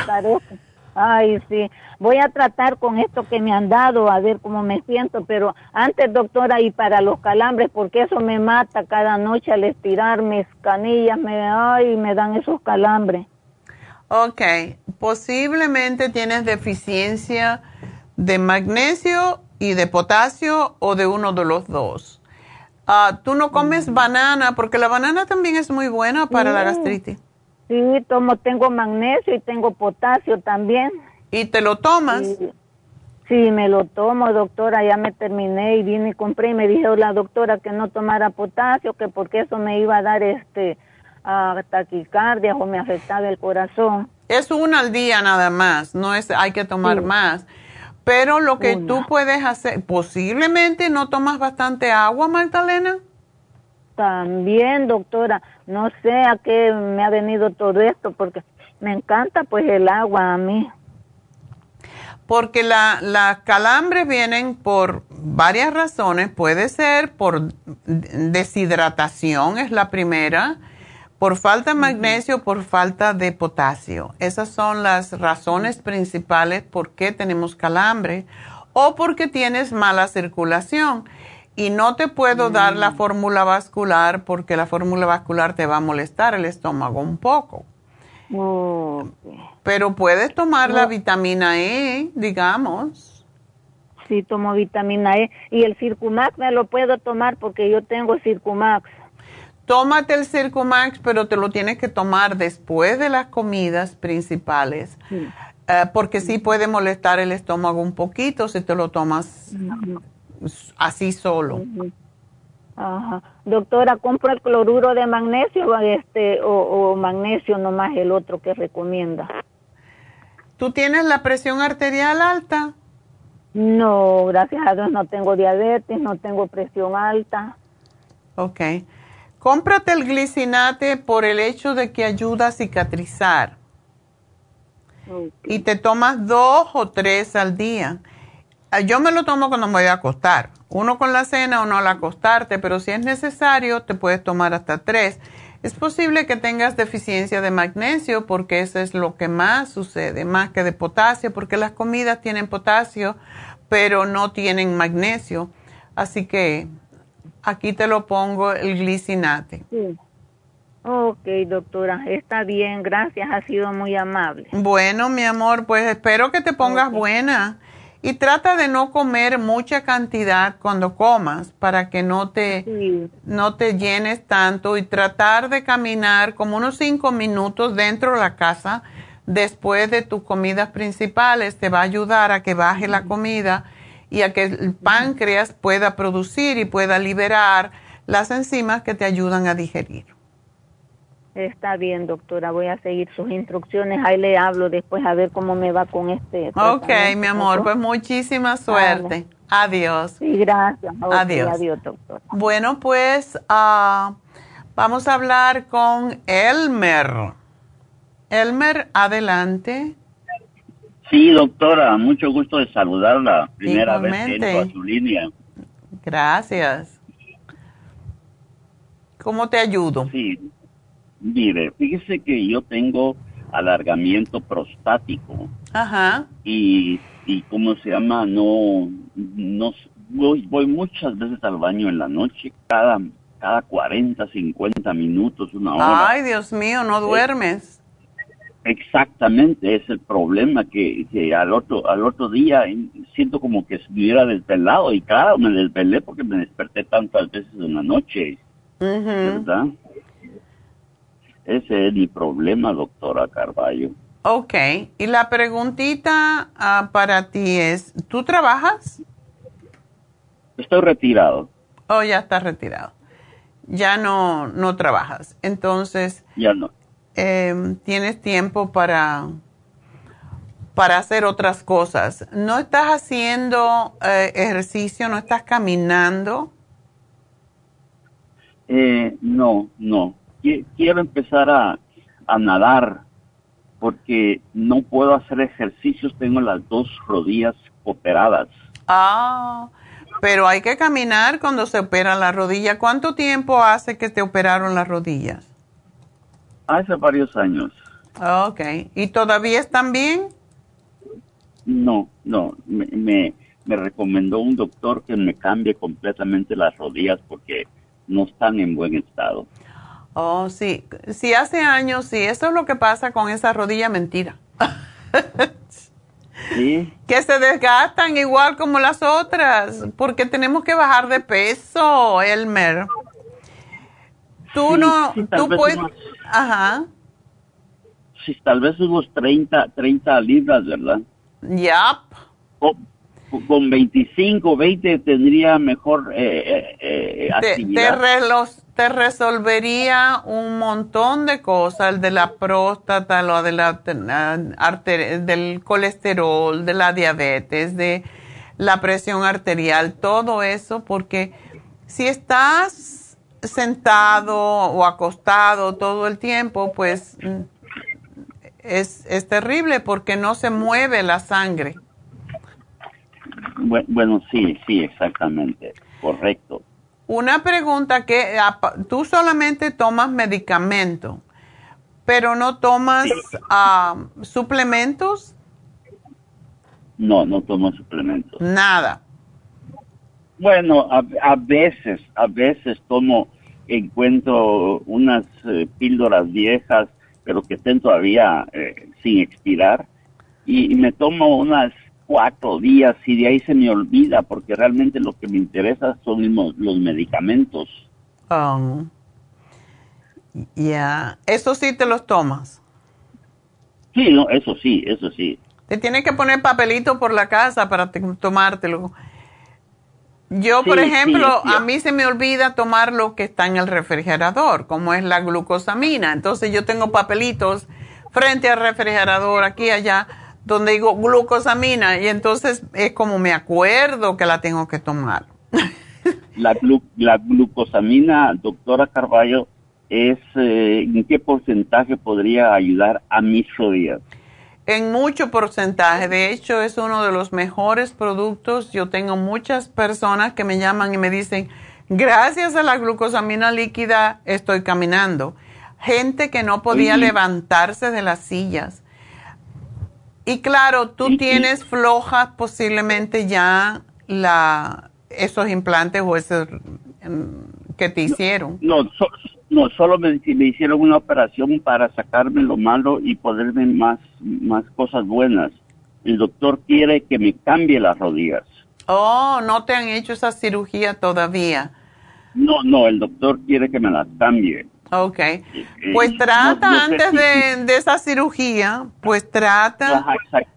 Ay, sí. Voy a tratar con esto que me han dado, a ver cómo me siento, pero antes, doctora, y para los calambres, porque eso me mata cada noche al estirar mis canillas, me, ay, me dan esos calambres. Ok, posiblemente tienes deficiencia de magnesio y de potasio o de uno de los dos. Ah, Tú no comes mm. banana porque la banana también es muy buena para la gastritis. Sí, tomo, tengo magnesio y tengo potasio también. ¿Y te lo tomas? Sí, me lo tomo, doctora, ya me terminé y vine y compré y me dijo la doctora que no tomara potasio, que porque eso me iba a dar este taquicardia o me afectaba el corazón. Es una al día nada más, no es hay que tomar más. Pero lo que tú puedes hacer, posiblemente no tomas bastante agua, Magdalena. También, doctora, no sé a qué me ha venido todo esto, porque me encanta pues el agua a mí. Porque las la calambres vienen por varias razones. Puede ser por deshidratación, es la primera, por falta de magnesio, por falta de potasio. Esas son las razones principales por qué tenemos calambre o porque tienes mala circulación. Y no te puedo dar la mm. fórmula vascular porque la fórmula vascular te va a molestar el estómago un poco. Pero puedes tomar la vitamina E, digamos. Sí, tomo vitamina E. Y el Circumax me lo puedo tomar porque yo tengo Circumax. Tómate el Circumax, pero te lo tienes que tomar después de las comidas principales. Eh, porque sí puede molestar el estómago un poquito si te lo tomas así solo. Ajá. Doctora, ¿compro el cloruro de magnesio este, o, o magnesio nomás el otro que recomienda? ¿Tú tienes la presión arterial alta? No, gracias a Dios no tengo diabetes, no tengo presión alta. Ok. Cómprate el glicinate por el hecho de que ayuda a cicatrizar. Y te tomas dos o tres al día. Ah, yo me lo tomo cuando me voy a acostar. Uno con la cena, uno al acostarte, pero si es necesario, te puedes tomar hasta tres. Es posible que tengas deficiencia de magnesio porque eso es lo que más sucede, más que de potasio, porque las comidas tienen potasio, pero no tienen magnesio. Así que aquí te lo pongo el glicinate. Sí. Ok, doctora, está bien, gracias, ha sido muy amable. Bueno, mi amor, pues espero que te pongas buena y trata de no comer mucha cantidad cuando comas para que no te, no te llenes tanto y tratar de caminar como unos cinco minutos dentro de la casa después de tus comidas principales. Te va a ayudar a que baje la comida y a que el páncreas pueda producir y pueda liberar las enzimas que te ayudan a digerir. Está bien, doctora, voy a seguir sus instrucciones. Ahí le hablo después a ver cómo me va con este. Ok, mi amor, pues muchísima suerte. Adiós. Sí, gracias. Ok, Adiós. Adiós, doctor. Bueno, pues ah, vamos a hablar con Elmer. Elmer, adelante. Sí, doctora, mucho gusto de saludarla. Primera vez que entro a su línea. Gracias. ¿Cómo te ayudo? Sí. Mire, fíjese que yo tengo alargamiento prostático Ajá. y, y ¿cómo se llama? No, no, voy, voy muchas veces al baño en la noche, cada, cada 40, 50 minutos, una hora. Ay, Dios mío, no duermes. Exactamente, es el problema que, que al otro al otro día eh, siento como que me hubiera desvelado y claro, me desvelé porque me desperté tantas veces en la noche, Ujú. ¿verdad? Ese es mi problema, doctora Carballo. Ok, y la preguntita ah, para ti es, ¿tú trabajas Estoy retirado, o ya estás retirado? Ya no, no trabajas. Entonces, ya no. eh, tienes tiempo para, para hacer otras cosas. ¿No estás haciendo eh, ejercicio? ¿No estás caminando? Eh, no, no. Qui- Quiero empezar a, a nadar porque no puedo hacer ejercicios, tengo las dos rodillas operadas. Ah, pero hay que caminar cuando se opera la rodilla. ¿Cuánto tiempo hace que te operaron las rodillas? Hace varios años. Ok, ¿y todavía están bien? No, no, me, me, me recomendó un doctor que me cambie completamente las rodillas porque no están en buen estado. Oh, sí. Sí, hace años, sí. Eso es lo que pasa con esa rodilla mentira. ¿Sí? Que se desgastan igual como las otras, porque tenemos que bajar de peso, Elmer. Tú Sí, no, sí, tú puedes, unos- ajá, Sí, tal vez unos 30, 30 libras, ¿verdad? ya, O- con 25, 20 tendría mejor eh, eh, eh, te, te, actividad. relos- te resolvería un montón de cosas, el de la próstata, lo de la arte- del colesterol, de la diabetes, de la presión arterial, todo eso, porque si estás sentado o acostado todo el tiempo, pues mm, es, es terrible porque no se mueve la sangre. Bu- Bueno, sí, sí, exactamente, correcto. Una pregunta que apa- tú solamente tomas medicamento, pero no tomas ah, suplementos, No, no tomo suplementos. nada. Bueno, a, a veces, a veces tomo, encuentro unas eh, píldoras viejas, pero que estén todavía eh, sin expirar, y, y me tomo unas cuatro días y de ahí se me olvida, porque realmente lo que me interesa son los, medicamentos. Um, ya, eso sí te los tomas. Sí, no, eso sí, eso sí. Te tienes que poner papelito por la casa para te- tomártelo. Yo, por Sí, ejemplo, sí. a mí se me olvida tomar lo que está en el refrigerador, como es la glucosamina. Entonces yo tengo papelitos frente al refrigerador, aquí y allá, donde digo glucosamina, y entonces es como me acuerdo que la tengo que tomar. La, glu- la glucosamina, doctora Carballo, es eh, ¿en qué porcentaje podría ayudar a mis rodillas? En mucho porcentaje, de hecho es uno de los mejores productos. Yo tengo muchas personas que me llaman y me dicen, gracias a la glucosamina líquida estoy caminando. Gente que no podía levantarse de las sillas. Y claro, tú tienes flojas posiblemente ya la, esos implantes o esos mm, que te hicieron. No, so- no solo me, me hicieron una operación para sacarme lo malo y ponerme más, más cosas buenas. El doctor quiere que me cambie las rodillas. Oh, no te han hecho esa cirugía todavía. No, no, el doctor quiere que me las cambie. Ok. Pues trata no antes de, de esa cirugía, pues trata Ajá, exacto.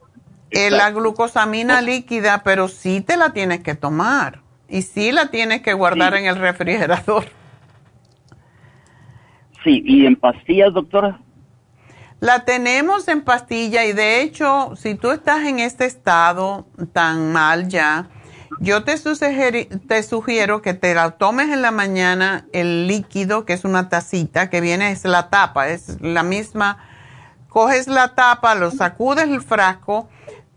eh, la glucosamina líquida, pero sí te la tienes que tomar y sí la tienes que guardar Sí. en el refrigerador. Sí, ¿y en pastillas, doctora? La tenemos en pastilla y de hecho, si tú estás en este estado tan mal ya, Yo te, te sugiero que te la tomes en la mañana el líquido, que es una tacita, que viene, es la tapa, es la misma. Coges la tapa, lo sacudes el frasco,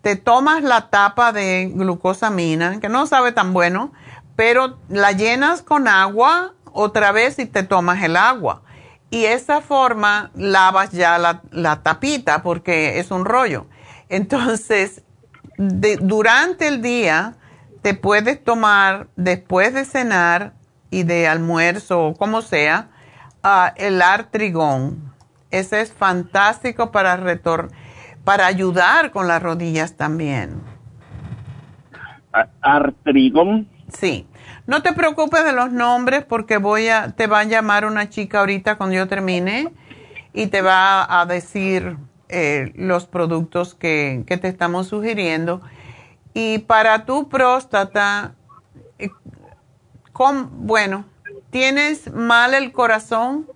te tomas la tapa de glucosamina, que no sabe tan bueno, pero la llenas con agua otra vez y te tomas el agua. Y esa forma lavas ya la, la tapita porque es un rollo. Entonces, durante el día te puedes tomar después de cenar y de almuerzo o como sea uh, el artrigón. Ese es fantástico para retor para ayudar con las rodillas también. ¿Artrigón? Sí. No te preocupes de los nombres porque voy a, te va a llamar una chica ahorita cuando yo termine y te va a decir eh, los productos que, te estamos sugiriendo. Y para tu próstata, eh, bueno, ¿tienes mal el corazón?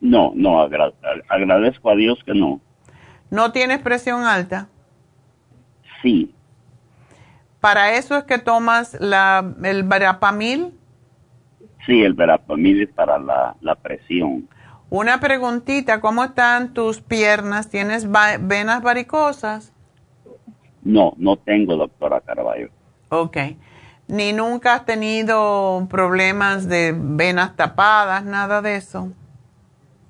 No, no, agradezco a Dios que no. ¿No tienes presión alta? Sí. ¿Para eso es que tomas la, el verapamil? Sí, el verapamil es para la, la presión. Una preguntita, ¿cómo están tus piernas? ¿Tienes venas varicosas? No, no tengo, doctora Carballo. Ok. ¿Ni nunca has tenido problemas de venas tapadas, nada de eso?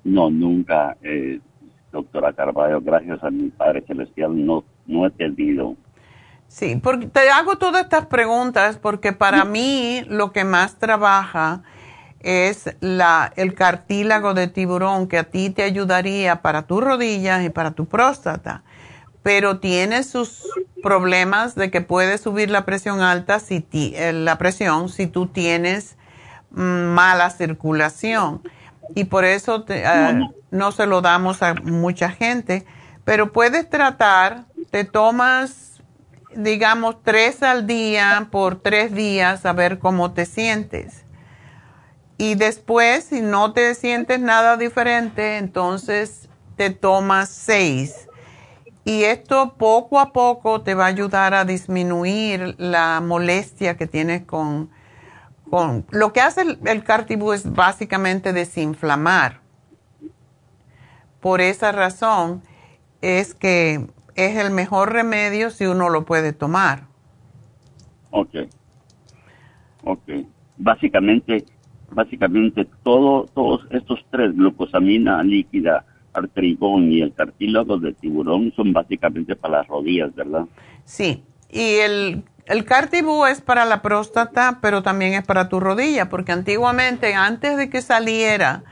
No, nunca, eh, doctora Carballo. Gracias a mi Padre Celestial no, no he tenido. Sí, porque te hago todas estas preguntas porque para mí lo que más trabaja es la, el cartílago de tiburón que a ti te ayudaría para tus rodillas y para tu próstata, pero tiene sus problemas de que puede subir la presión alta si eh, la presión si tú tienes mm, mala circulación. Y por eso eh, no se lo damos a mucha gente, pero puedes tratar, te tomas digamos tres al día por tres días a ver cómo te sientes. Y después, si no te sientes nada diferente, entonces te tomas seis. Y esto poco a poco te va a ayudar a disminuir la molestia que tienes con... con lo que hace el, el es básicamente desinflamar. Por esa razón es que es el mejor remedio si uno lo puede tomar. Ok. Ok. Básicamente básicamente todo, todos estos tres, glucosamina líquida, artrigón y el cartílago de tiburón, son básicamente para las rodillas, ¿verdad? Sí, y el, el cartibú es para la próstata, pero también es para tu rodilla, porque antiguamente, antes de que saliera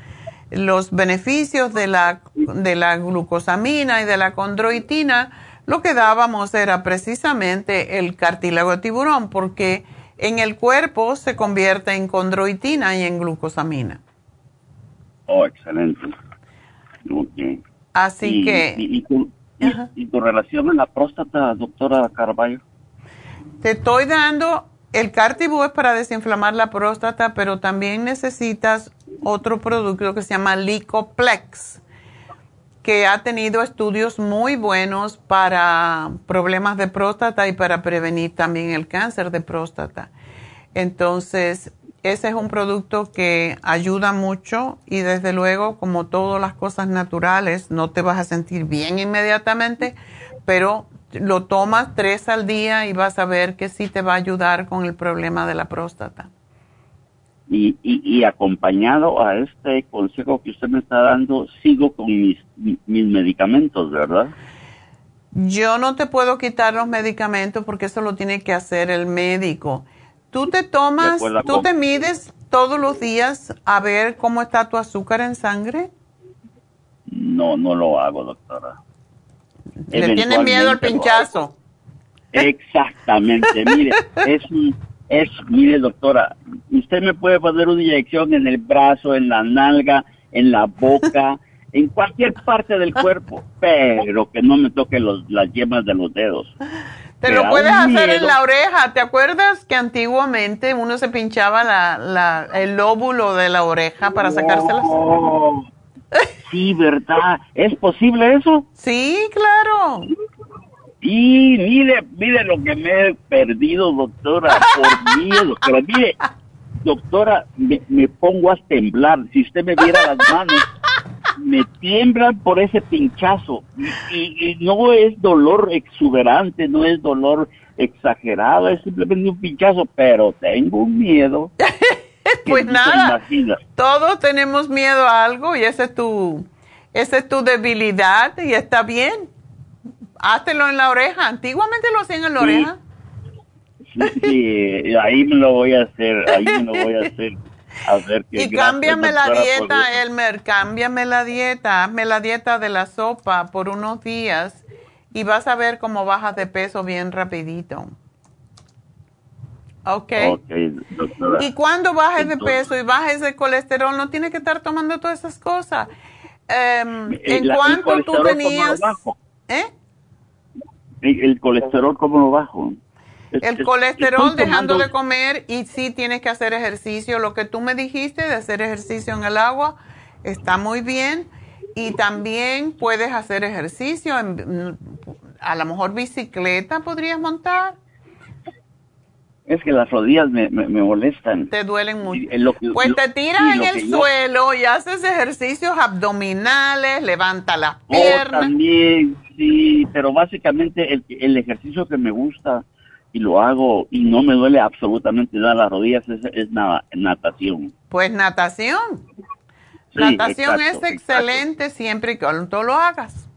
los beneficios de la, de la glucosamina y de la condroitina, lo que dábamos era precisamente el cartílago de tiburón, porque en el cuerpo se convierte en condroitina y en glucosamina. Oh, excelente. Así que... Y, tu, relación en la próstata, doctora Carballo? Te estoy dando, el Cartibú es para desinflamar la próstata, pero también necesitas otro producto que se llama Licoplex, que ha tenido estudios muy buenos para problemas de próstata y para prevenir también el cáncer de próstata. Entonces, ese es un producto que ayuda mucho y desde luego, como todas las cosas naturales, no te vas a sentir bien inmediatamente, pero lo tomas tres al día y vas a ver que sí te va a ayudar con el problema de la próstata. Y, y, acompañado a este consejo que usted me está dando, sigo con mis, mis medicamentos, ¿verdad? Yo no te puedo quitar los medicamentos porque eso lo tiene que hacer el médico. Tú te tomas, tú te mides todos los días a ver cómo está tu azúcar en sangre. No, no lo hago, doctora. Le tienes miedo al pinchazo. Exactamente, mire, es un es, mire doctora, usted me puede poner una inyección en el brazo, en la nalga, en la boca, en cualquier parte del cuerpo, pero que no me toque los, las yemas de los dedos. Te lo puedes hacer en la oreja. ¿Te acuerdas que antiguamente uno se pinchaba la, la, el lóbulo de la oreja para sacárselas? Sí, ¿verdad? ¿Es posible eso? Sí, claro. Y mire, mire lo que me he perdido, doctora, por miedo. Pero mire, doctora, me, me pongo a temblar. Si usted me viera las manos, me tiemblan por ese pinchazo. Y, y no es dolor exuberante, no es dolor exagerado, es simplemente un pinchazo, pero tengo un miedo. Pues nada, todos tenemos miedo a algo y esa es tu, esa es tu debilidad y está bien. Háztelo en la oreja. Antiguamente lo hacían en la Sí. oreja. Sí, sí, ahí me lo voy a hacer, ahí me lo voy a hacer. A ver qué Y cámbiame la dieta, Elmer, cámbiame la dieta, hazme la dieta de la sopa por unos días y vas a ver cómo bajas de peso bien rapidito. Ok. Ok, doctora. Y cuando bajes de peso y bajes de colesterol, no tienes que estar tomando todas esas cosas. Em, ¿En la- cuánto tú colesterol, ¿cómo lo tenías? ¿Eh? El, el colesterol, ¿cómo lo bajo? El es- colesterol dejando de comer y sí tienes que hacer ejercicio. Lo que tú me dijiste de hacer ejercicio en el agua está muy bien. Y también puedes hacer ejercicio, en, a lo mejor bicicleta podrías montar. Es que las rodillas me, me, me molestan. Te duelen mucho. Eh, que- Pues lo- te tiras sí, en el yo- suelo y haces ejercicios abdominales, levanta las Oh, piernas. también, sí, pero básicamente el, el ejercicio que me gusta y lo hago y no me duele absolutamente nada las rodillas es, es nada, natación. Pues natación. Sí, natación exacto, es excelente siempre y cuando lo hagas.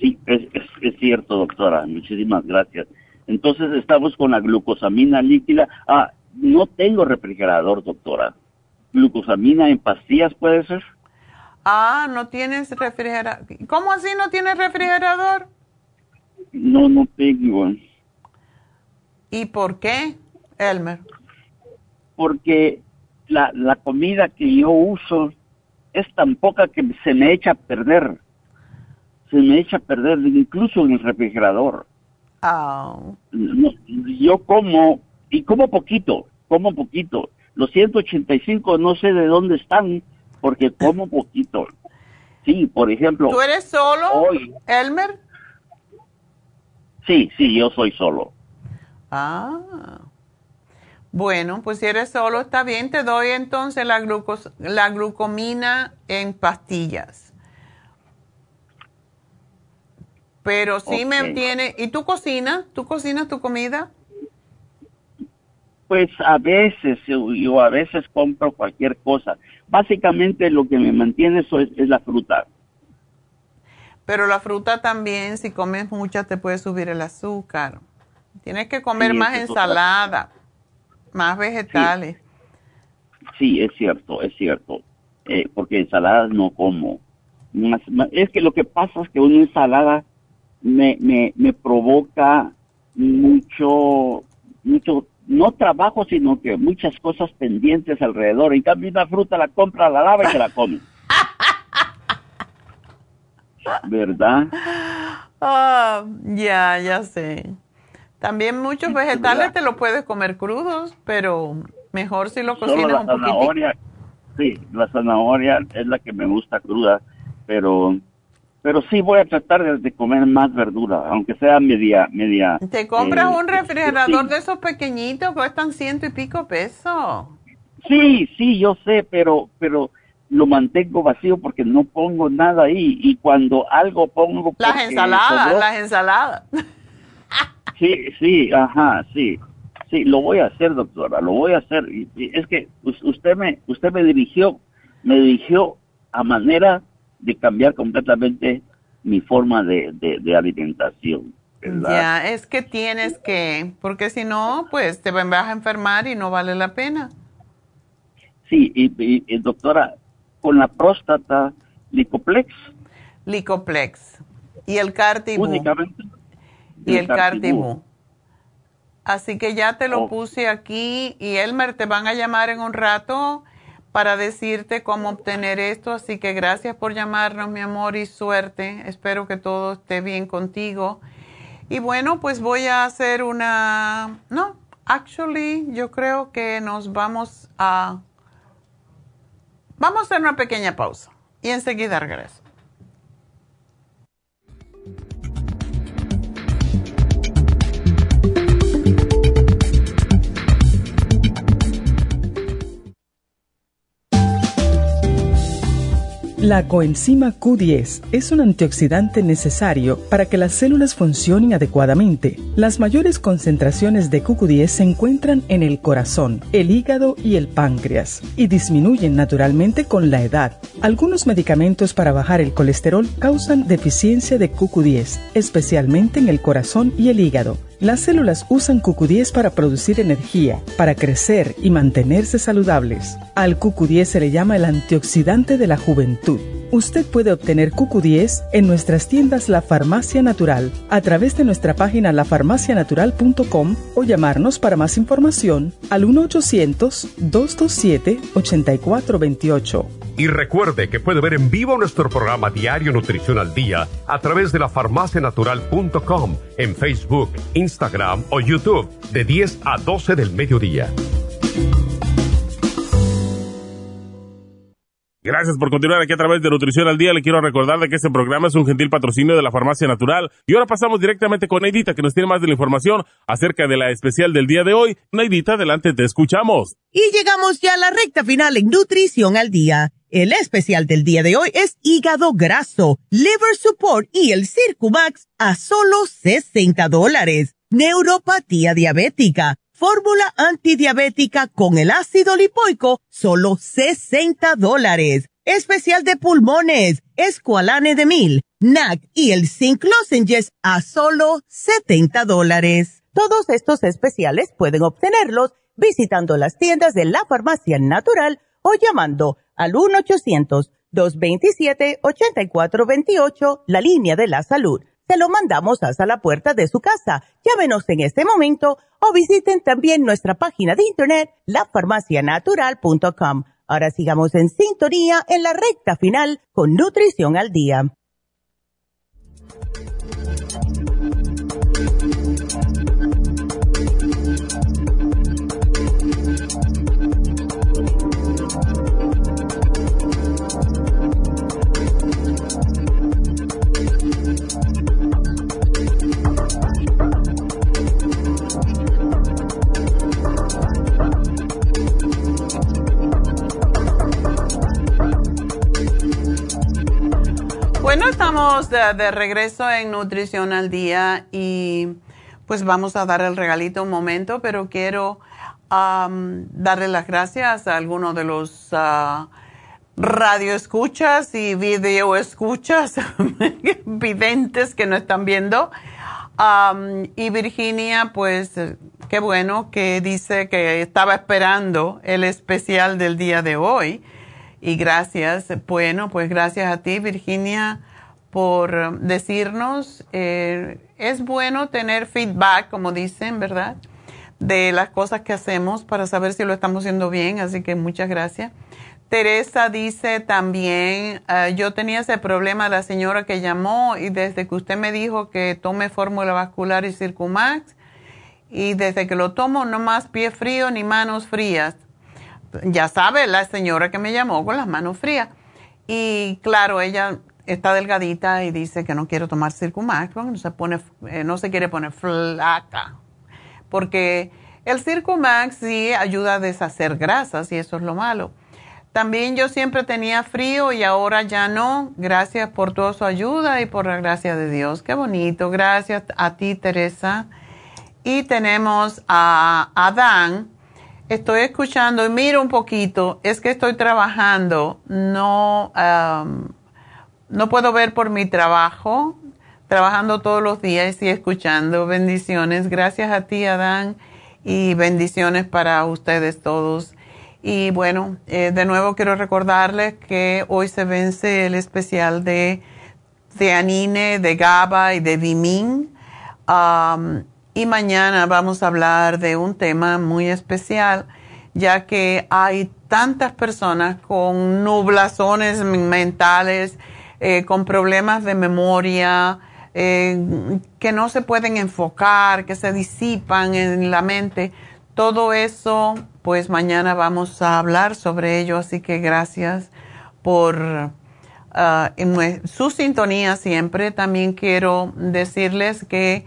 Sí, es, es, es cierto, doctora. Muchísimas gracias. Entonces estamos con la glucosamina líquida. Ah, no tengo refrigerador, doctora. ¿Glucosamina en pastillas puede ser? Ah, no tienes refrigerador. ¿Cómo así no tienes refrigerador? No, no tengo. ¿Y por qué, Elmer? Porque la, la comida que yo uso es tan poca que se me echa a perder. Se me echa a perder incluso en el refrigerador. No, yo como, y como poquito, como poquito. Los 185 no sé de dónde están, porque como poquito. Sí, por ejemplo, ¿Tú eres solo, hoy, Elmer? sí, sí, yo soy solo. Ah. Bueno, pues si eres solo está bien, te doy entonces la, glucos la glucomina en pastillas. Pero sí me tiene... ¿Y tú cocinas? ¿Tú cocinas tu comida? Pues a veces, yo, yo a veces compro cualquier cosa. Básicamente lo que me mantiene eso es, es la fruta. Pero la fruta también, si comes mucha, te puede subir el azúcar. Tienes que comer Sí, más ensalada, más vegetales. Sí, es cierto, es cierto. Eh, porque ensaladas no como. Más- más- es que lo que pasa es que una ensalada me, me, me provoca mucho, mucho, no trabajo, sino que muchas cosas pendientes alrededor. En cambio, una fruta la compra, la lava y se la come. ¿Verdad? Ah, ya, ya sé. También muchos vegetales te los puedes comer crudos, pero mejor si lo cocinas la un poquitito. zanahoria, sí, la zanahoria es la que me gusta cruda, pero pero sí voy a tratar de, de comer más verdura, aunque sea media media. Te compras eh, un refrigerador sí. de esos pequeñitos, cuestan ciento y pico pesos. Sí, sí, yo sé, pero pero lo mantengo vacío porque no pongo nada ahí y cuando algo pongo Las ensaladas, sobró- las ensaladas. Sí, sí, ajá, sí. Sí, lo voy a hacer, doctora, lo voy a hacer. Y, y es que us- usted me usted me dirigió, me dirigió a manera de cambiar completamente mi forma de, de, de alimentación. ¿verdad? Ya, es que tienes que, porque si no, pues te vas a enfermar y no vale la pena. Sí, y, y- y, doctora, con la próstata, Licoplex, Licoplex. Y el Cartibú. únicamente. Y el Cartibú. Cartibú. Así que ya te lo Oh. puse aquí y Elmer te van a llamar en un rato para decirte cómo obtener esto. Así que gracias por llamarnos, mi amor, y suerte. Espero que todo esté bien contigo. Y bueno, pues voy a hacer una... No, actually, yo creo que nos vamos a... Vamos a hacer una pequeña pausa y enseguida regreso. La coenzima Q10 es un antioxidante necesario para que las células funcionen adecuadamente. Las mayores concentraciones de QQ10 se encuentran en el corazón, el hígado y el páncreas y disminuyen naturalmente con la edad. Algunos medicamentos para bajar el colesterol causan deficiencia de QQ10, especialmente en el corazón y el hígado. Las células usan QQ10 para producir energía, para crecer y mantenerse saludables. Al QQ10 se le llama el antioxidante de la juventud. Usted puede obtener QQ10 en nuestras tiendas La Farmacia Natural a través de nuestra página lafarmacianatural.com o llamarnos para más información al 1-800-227-8428. Y recuerde que puede ver en vivo nuestro programa Diario Nutrición al Día a través de la farmacianatural.com en Facebook, Instagram o YouTube de 10 a 12 del mediodía. Gracias por continuar aquí a través de Nutrición al Día. Le quiero recordar de que este programa es un gentil patrocinio de la Farmacia Natural. Y ahora pasamos directamente con Neidita, que nos tiene más de la información acerca de la especial del día de hoy. Neidita, adelante, te escuchamos. Y llegamos ya a la recta final en Nutrición al Día. El especial del día de hoy es hígado graso, liver support y el Circumax a solo 60 dólares. Neuropatía diabética, fórmula antidiabética con el ácido lipoico, solo 60 dólares. Especial de pulmones, escualane de mil, NAC y el zinc lozenges a solo 70 dólares. Todos estos especiales pueden obtenerlos visitando las tiendas de la farmacia natural o llamando al 1-800-227-8428, la línea de la salud. Se lo mandamos hasta la puerta de su casa. Llámenos en este momento o visiten también nuestra página de internet, lafarmacianatural.com. Ahora sigamos en sintonía en la recta final con Nutrición al Día. Estamos de, regreso en Nutrición al Día y pues vamos a dar el regalito un momento, pero quiero darle las gracias a algunos de los uh, radio escuchas y video escuchas, videntes que nos están viendo. y Virginia, pues qué bueno que dice que estaba esperando el especial del día de hoy y gracias. Bueno, pues gracias a ti, Virginia, por decirnos. Eh, es bueno tener feedback, como dicen, ¿verdad? De las cosas que hacemos para saber si lo estamos haciendo bien, así que muchas gracias. Teresa dice también, eh, yo tenía ese problema, la señora que llamó, y desde que usted me dijo que tome fórmula vascular y Circumax, y desde que lo tomo, no más pie frío ni manos frías ya sabe la señora que me llamó con las manos frías. Y claro, ella está delgadita y dice que no quiere tomar Circumax no se, pone, eh, no se quiere poner flaca. Porque el Circumax sí ayuda a deshacer grasas y eso es lo malo. También yo siempre tenía frío y ahora ya no. Gracias por toda su ayuda y por la gracia de Dios. Qué bonito. Gracias a ti, Teresa. Y tenemos a Adán estoy escuchando y miro un poquito, es que estoy trabajando, no, no puedo ver por mi trabajo, trabajando todos los días y escuchando. Bendiciones. Gracias a ti, Adán, y bendiciones para ustedes todos. Y bueno, eh, de nuevo quiero recordarles que hoy se vence el especial de, de Anine, de GABA y de Vimin. Y mañana vamos a hablar de un tema muy especial, ya que hay tantas personas con nublazones mentales, eh, con problemas de memoria, eh, que no se pueden enfocar, que se disipan en la mente. Todo eso, pues mañana vamos a hablar sobre ello, así que gracias por ah, su sintonía siempre. También quiero decirles que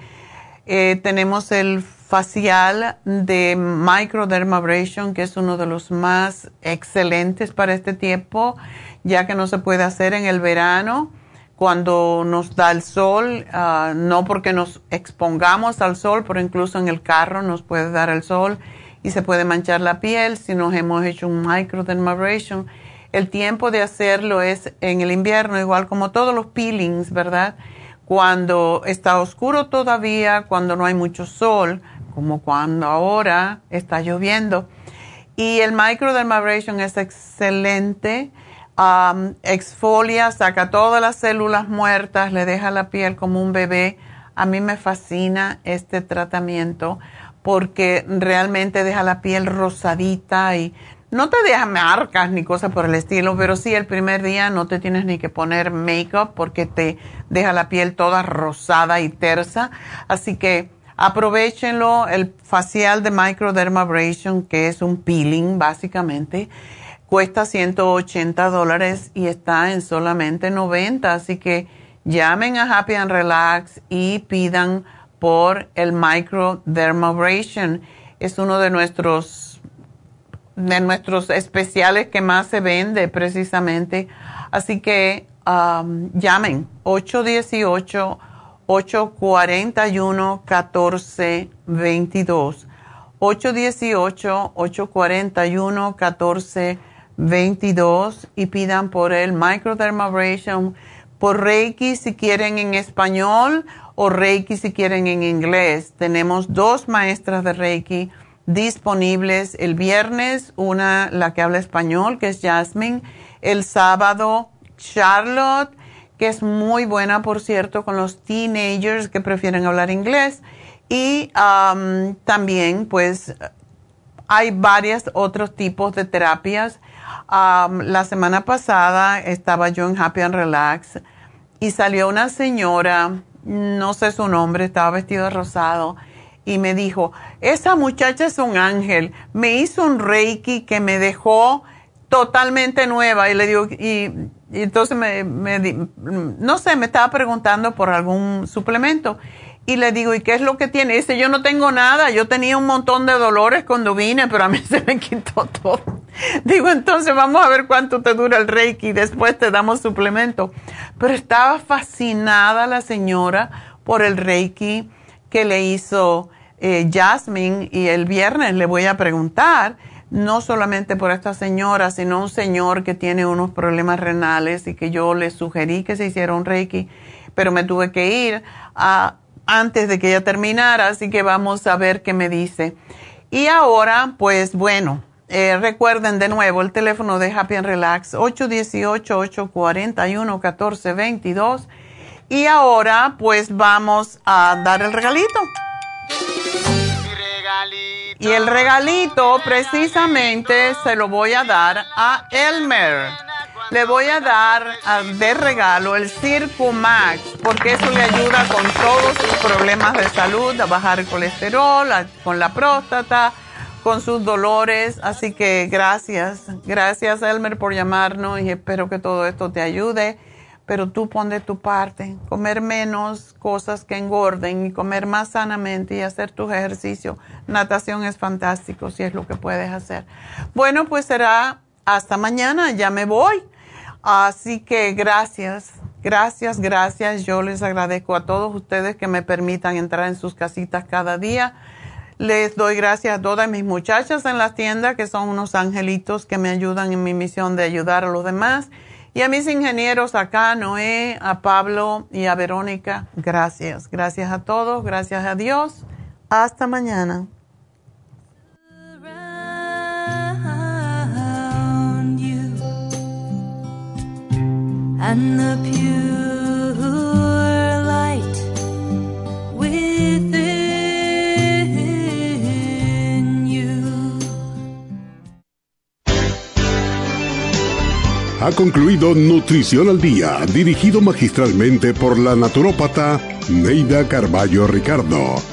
eh, tenemos el facial de microdermabrasion, que es uno de los más excelentes para este tiempo, ya que no se puede hacer en el verano cuando nos da el sol, ah, no porque nos expongamos al sol, pero incluso en el carro nos puede dar el sol y se puede manchar la piel si nos hemos hecho un microdermabrasion. El tiempo de hacerlo es en el invierno, igual como todos los peelings, ¿verdad? Cuando está oscuro todavía, cuando no hay mucho sol, como cuando ahora está lloviendo. Y el microdermabrasion es excelente exfolia, saca todas las células muertas, le deja la piel como un bebé. A mí me fascina este tratamiento porque realmente deja la piel rosadita y no te deja marcas ni cosas por el estilo, pero sí el primer día no te tienes ni que poner make-up porque te deja la piel toda rosada y tersa. Así que aprovechenlo, el facial de microdermabrasion, que es un peeling básicamente cuesta 180 dólares y está en solamente 90. Así que llamen a Happy and Relax y pidan por el microdermabrasion. Es uno de nuestros, de nuestros especiales que más se vende precisamente. Así que um, llamen 818 841 1422 818 841 1422 22 y pidan por el microdermabrasion por Reiki si quieren en español o Reiki si quieren en inglés. Tenemos dos maestras de Reiki disponibles el viernes, una la que habla español, que es Jasmine, el sábado Charlotte, que es muy buena, por cierto, con los teenagers que prefieren hablar inglés. Y también, pues, hay varios otros tipos de terapias la semana pasada estaba yo en Happy and Relax y salió una señora, no sé su nombre, estaba vestido de rosado y me dijo, esa muchacha es un ángel, me hizo un reiki que me dejó totalmente nueva y le digo, y, entonces me, no sé, me estaba preguntando por algún suplemento y le digo, ¿y qué es lo que tiene? dice, yo no tengo nada, yo tenía un montón de dolores cuando vine, pero a mí se me quitó todo. Digo, entonces vamos a ver cuánto te dura el Reiki y después te damos suplemento. Pero estaba fascinada la señora por el Reiki que le hizo eh, Jasmine y el viernes le voy a preguntar, no solamente por esta señora, sino un señor que tiene unos problemas renales y que yo le sugerí que se hiciera un Reiki, pero me tuve que ir a antes de que ella terminara, así que vamos a ver qué me dice. Y ahora, pues bueno, eh, recuerden de nuevo el teléfono de Happy and Relax, 818-841-1422. Y ahora, pues vamos a dar el regalito. Y el regalito precisamente se lo voy a dar a Elmer le voy a dar de regalo el Max, porque eso le ayuda con todos sus problemas de salud, a bajar el colesterol, con la próstata, con sus dolores. Así que gracias, gracias Elmer por llamarnos y espero que todo esto te ayude. Pero tú pon de tu parte, comer menos cosas que engorden y comer más sanamente y hacer tus ejercicios. Natación es fantástico si es lo que puedes hacer. Bueno, pues será hasta mañana, ya me voy. Así que gracias, gracias, gracias. Yo les agradezco a todos ustedes que me permitan entrar en sus casitas cada día. Les doy gracias a todas mis muchachas en la tienda que son unos angelitos que me ayudan en mi misión de ayudar a los demás. Y a mis ingenieros acá, Noé, a Pablo y a Verónica, gracias. Gracias a todos, gracias a Dios. Hasta mañana. And the you. Ha concluido Nutrición al Día, dirigido magistralmente por la naturópata Neida Carballo Ricardo.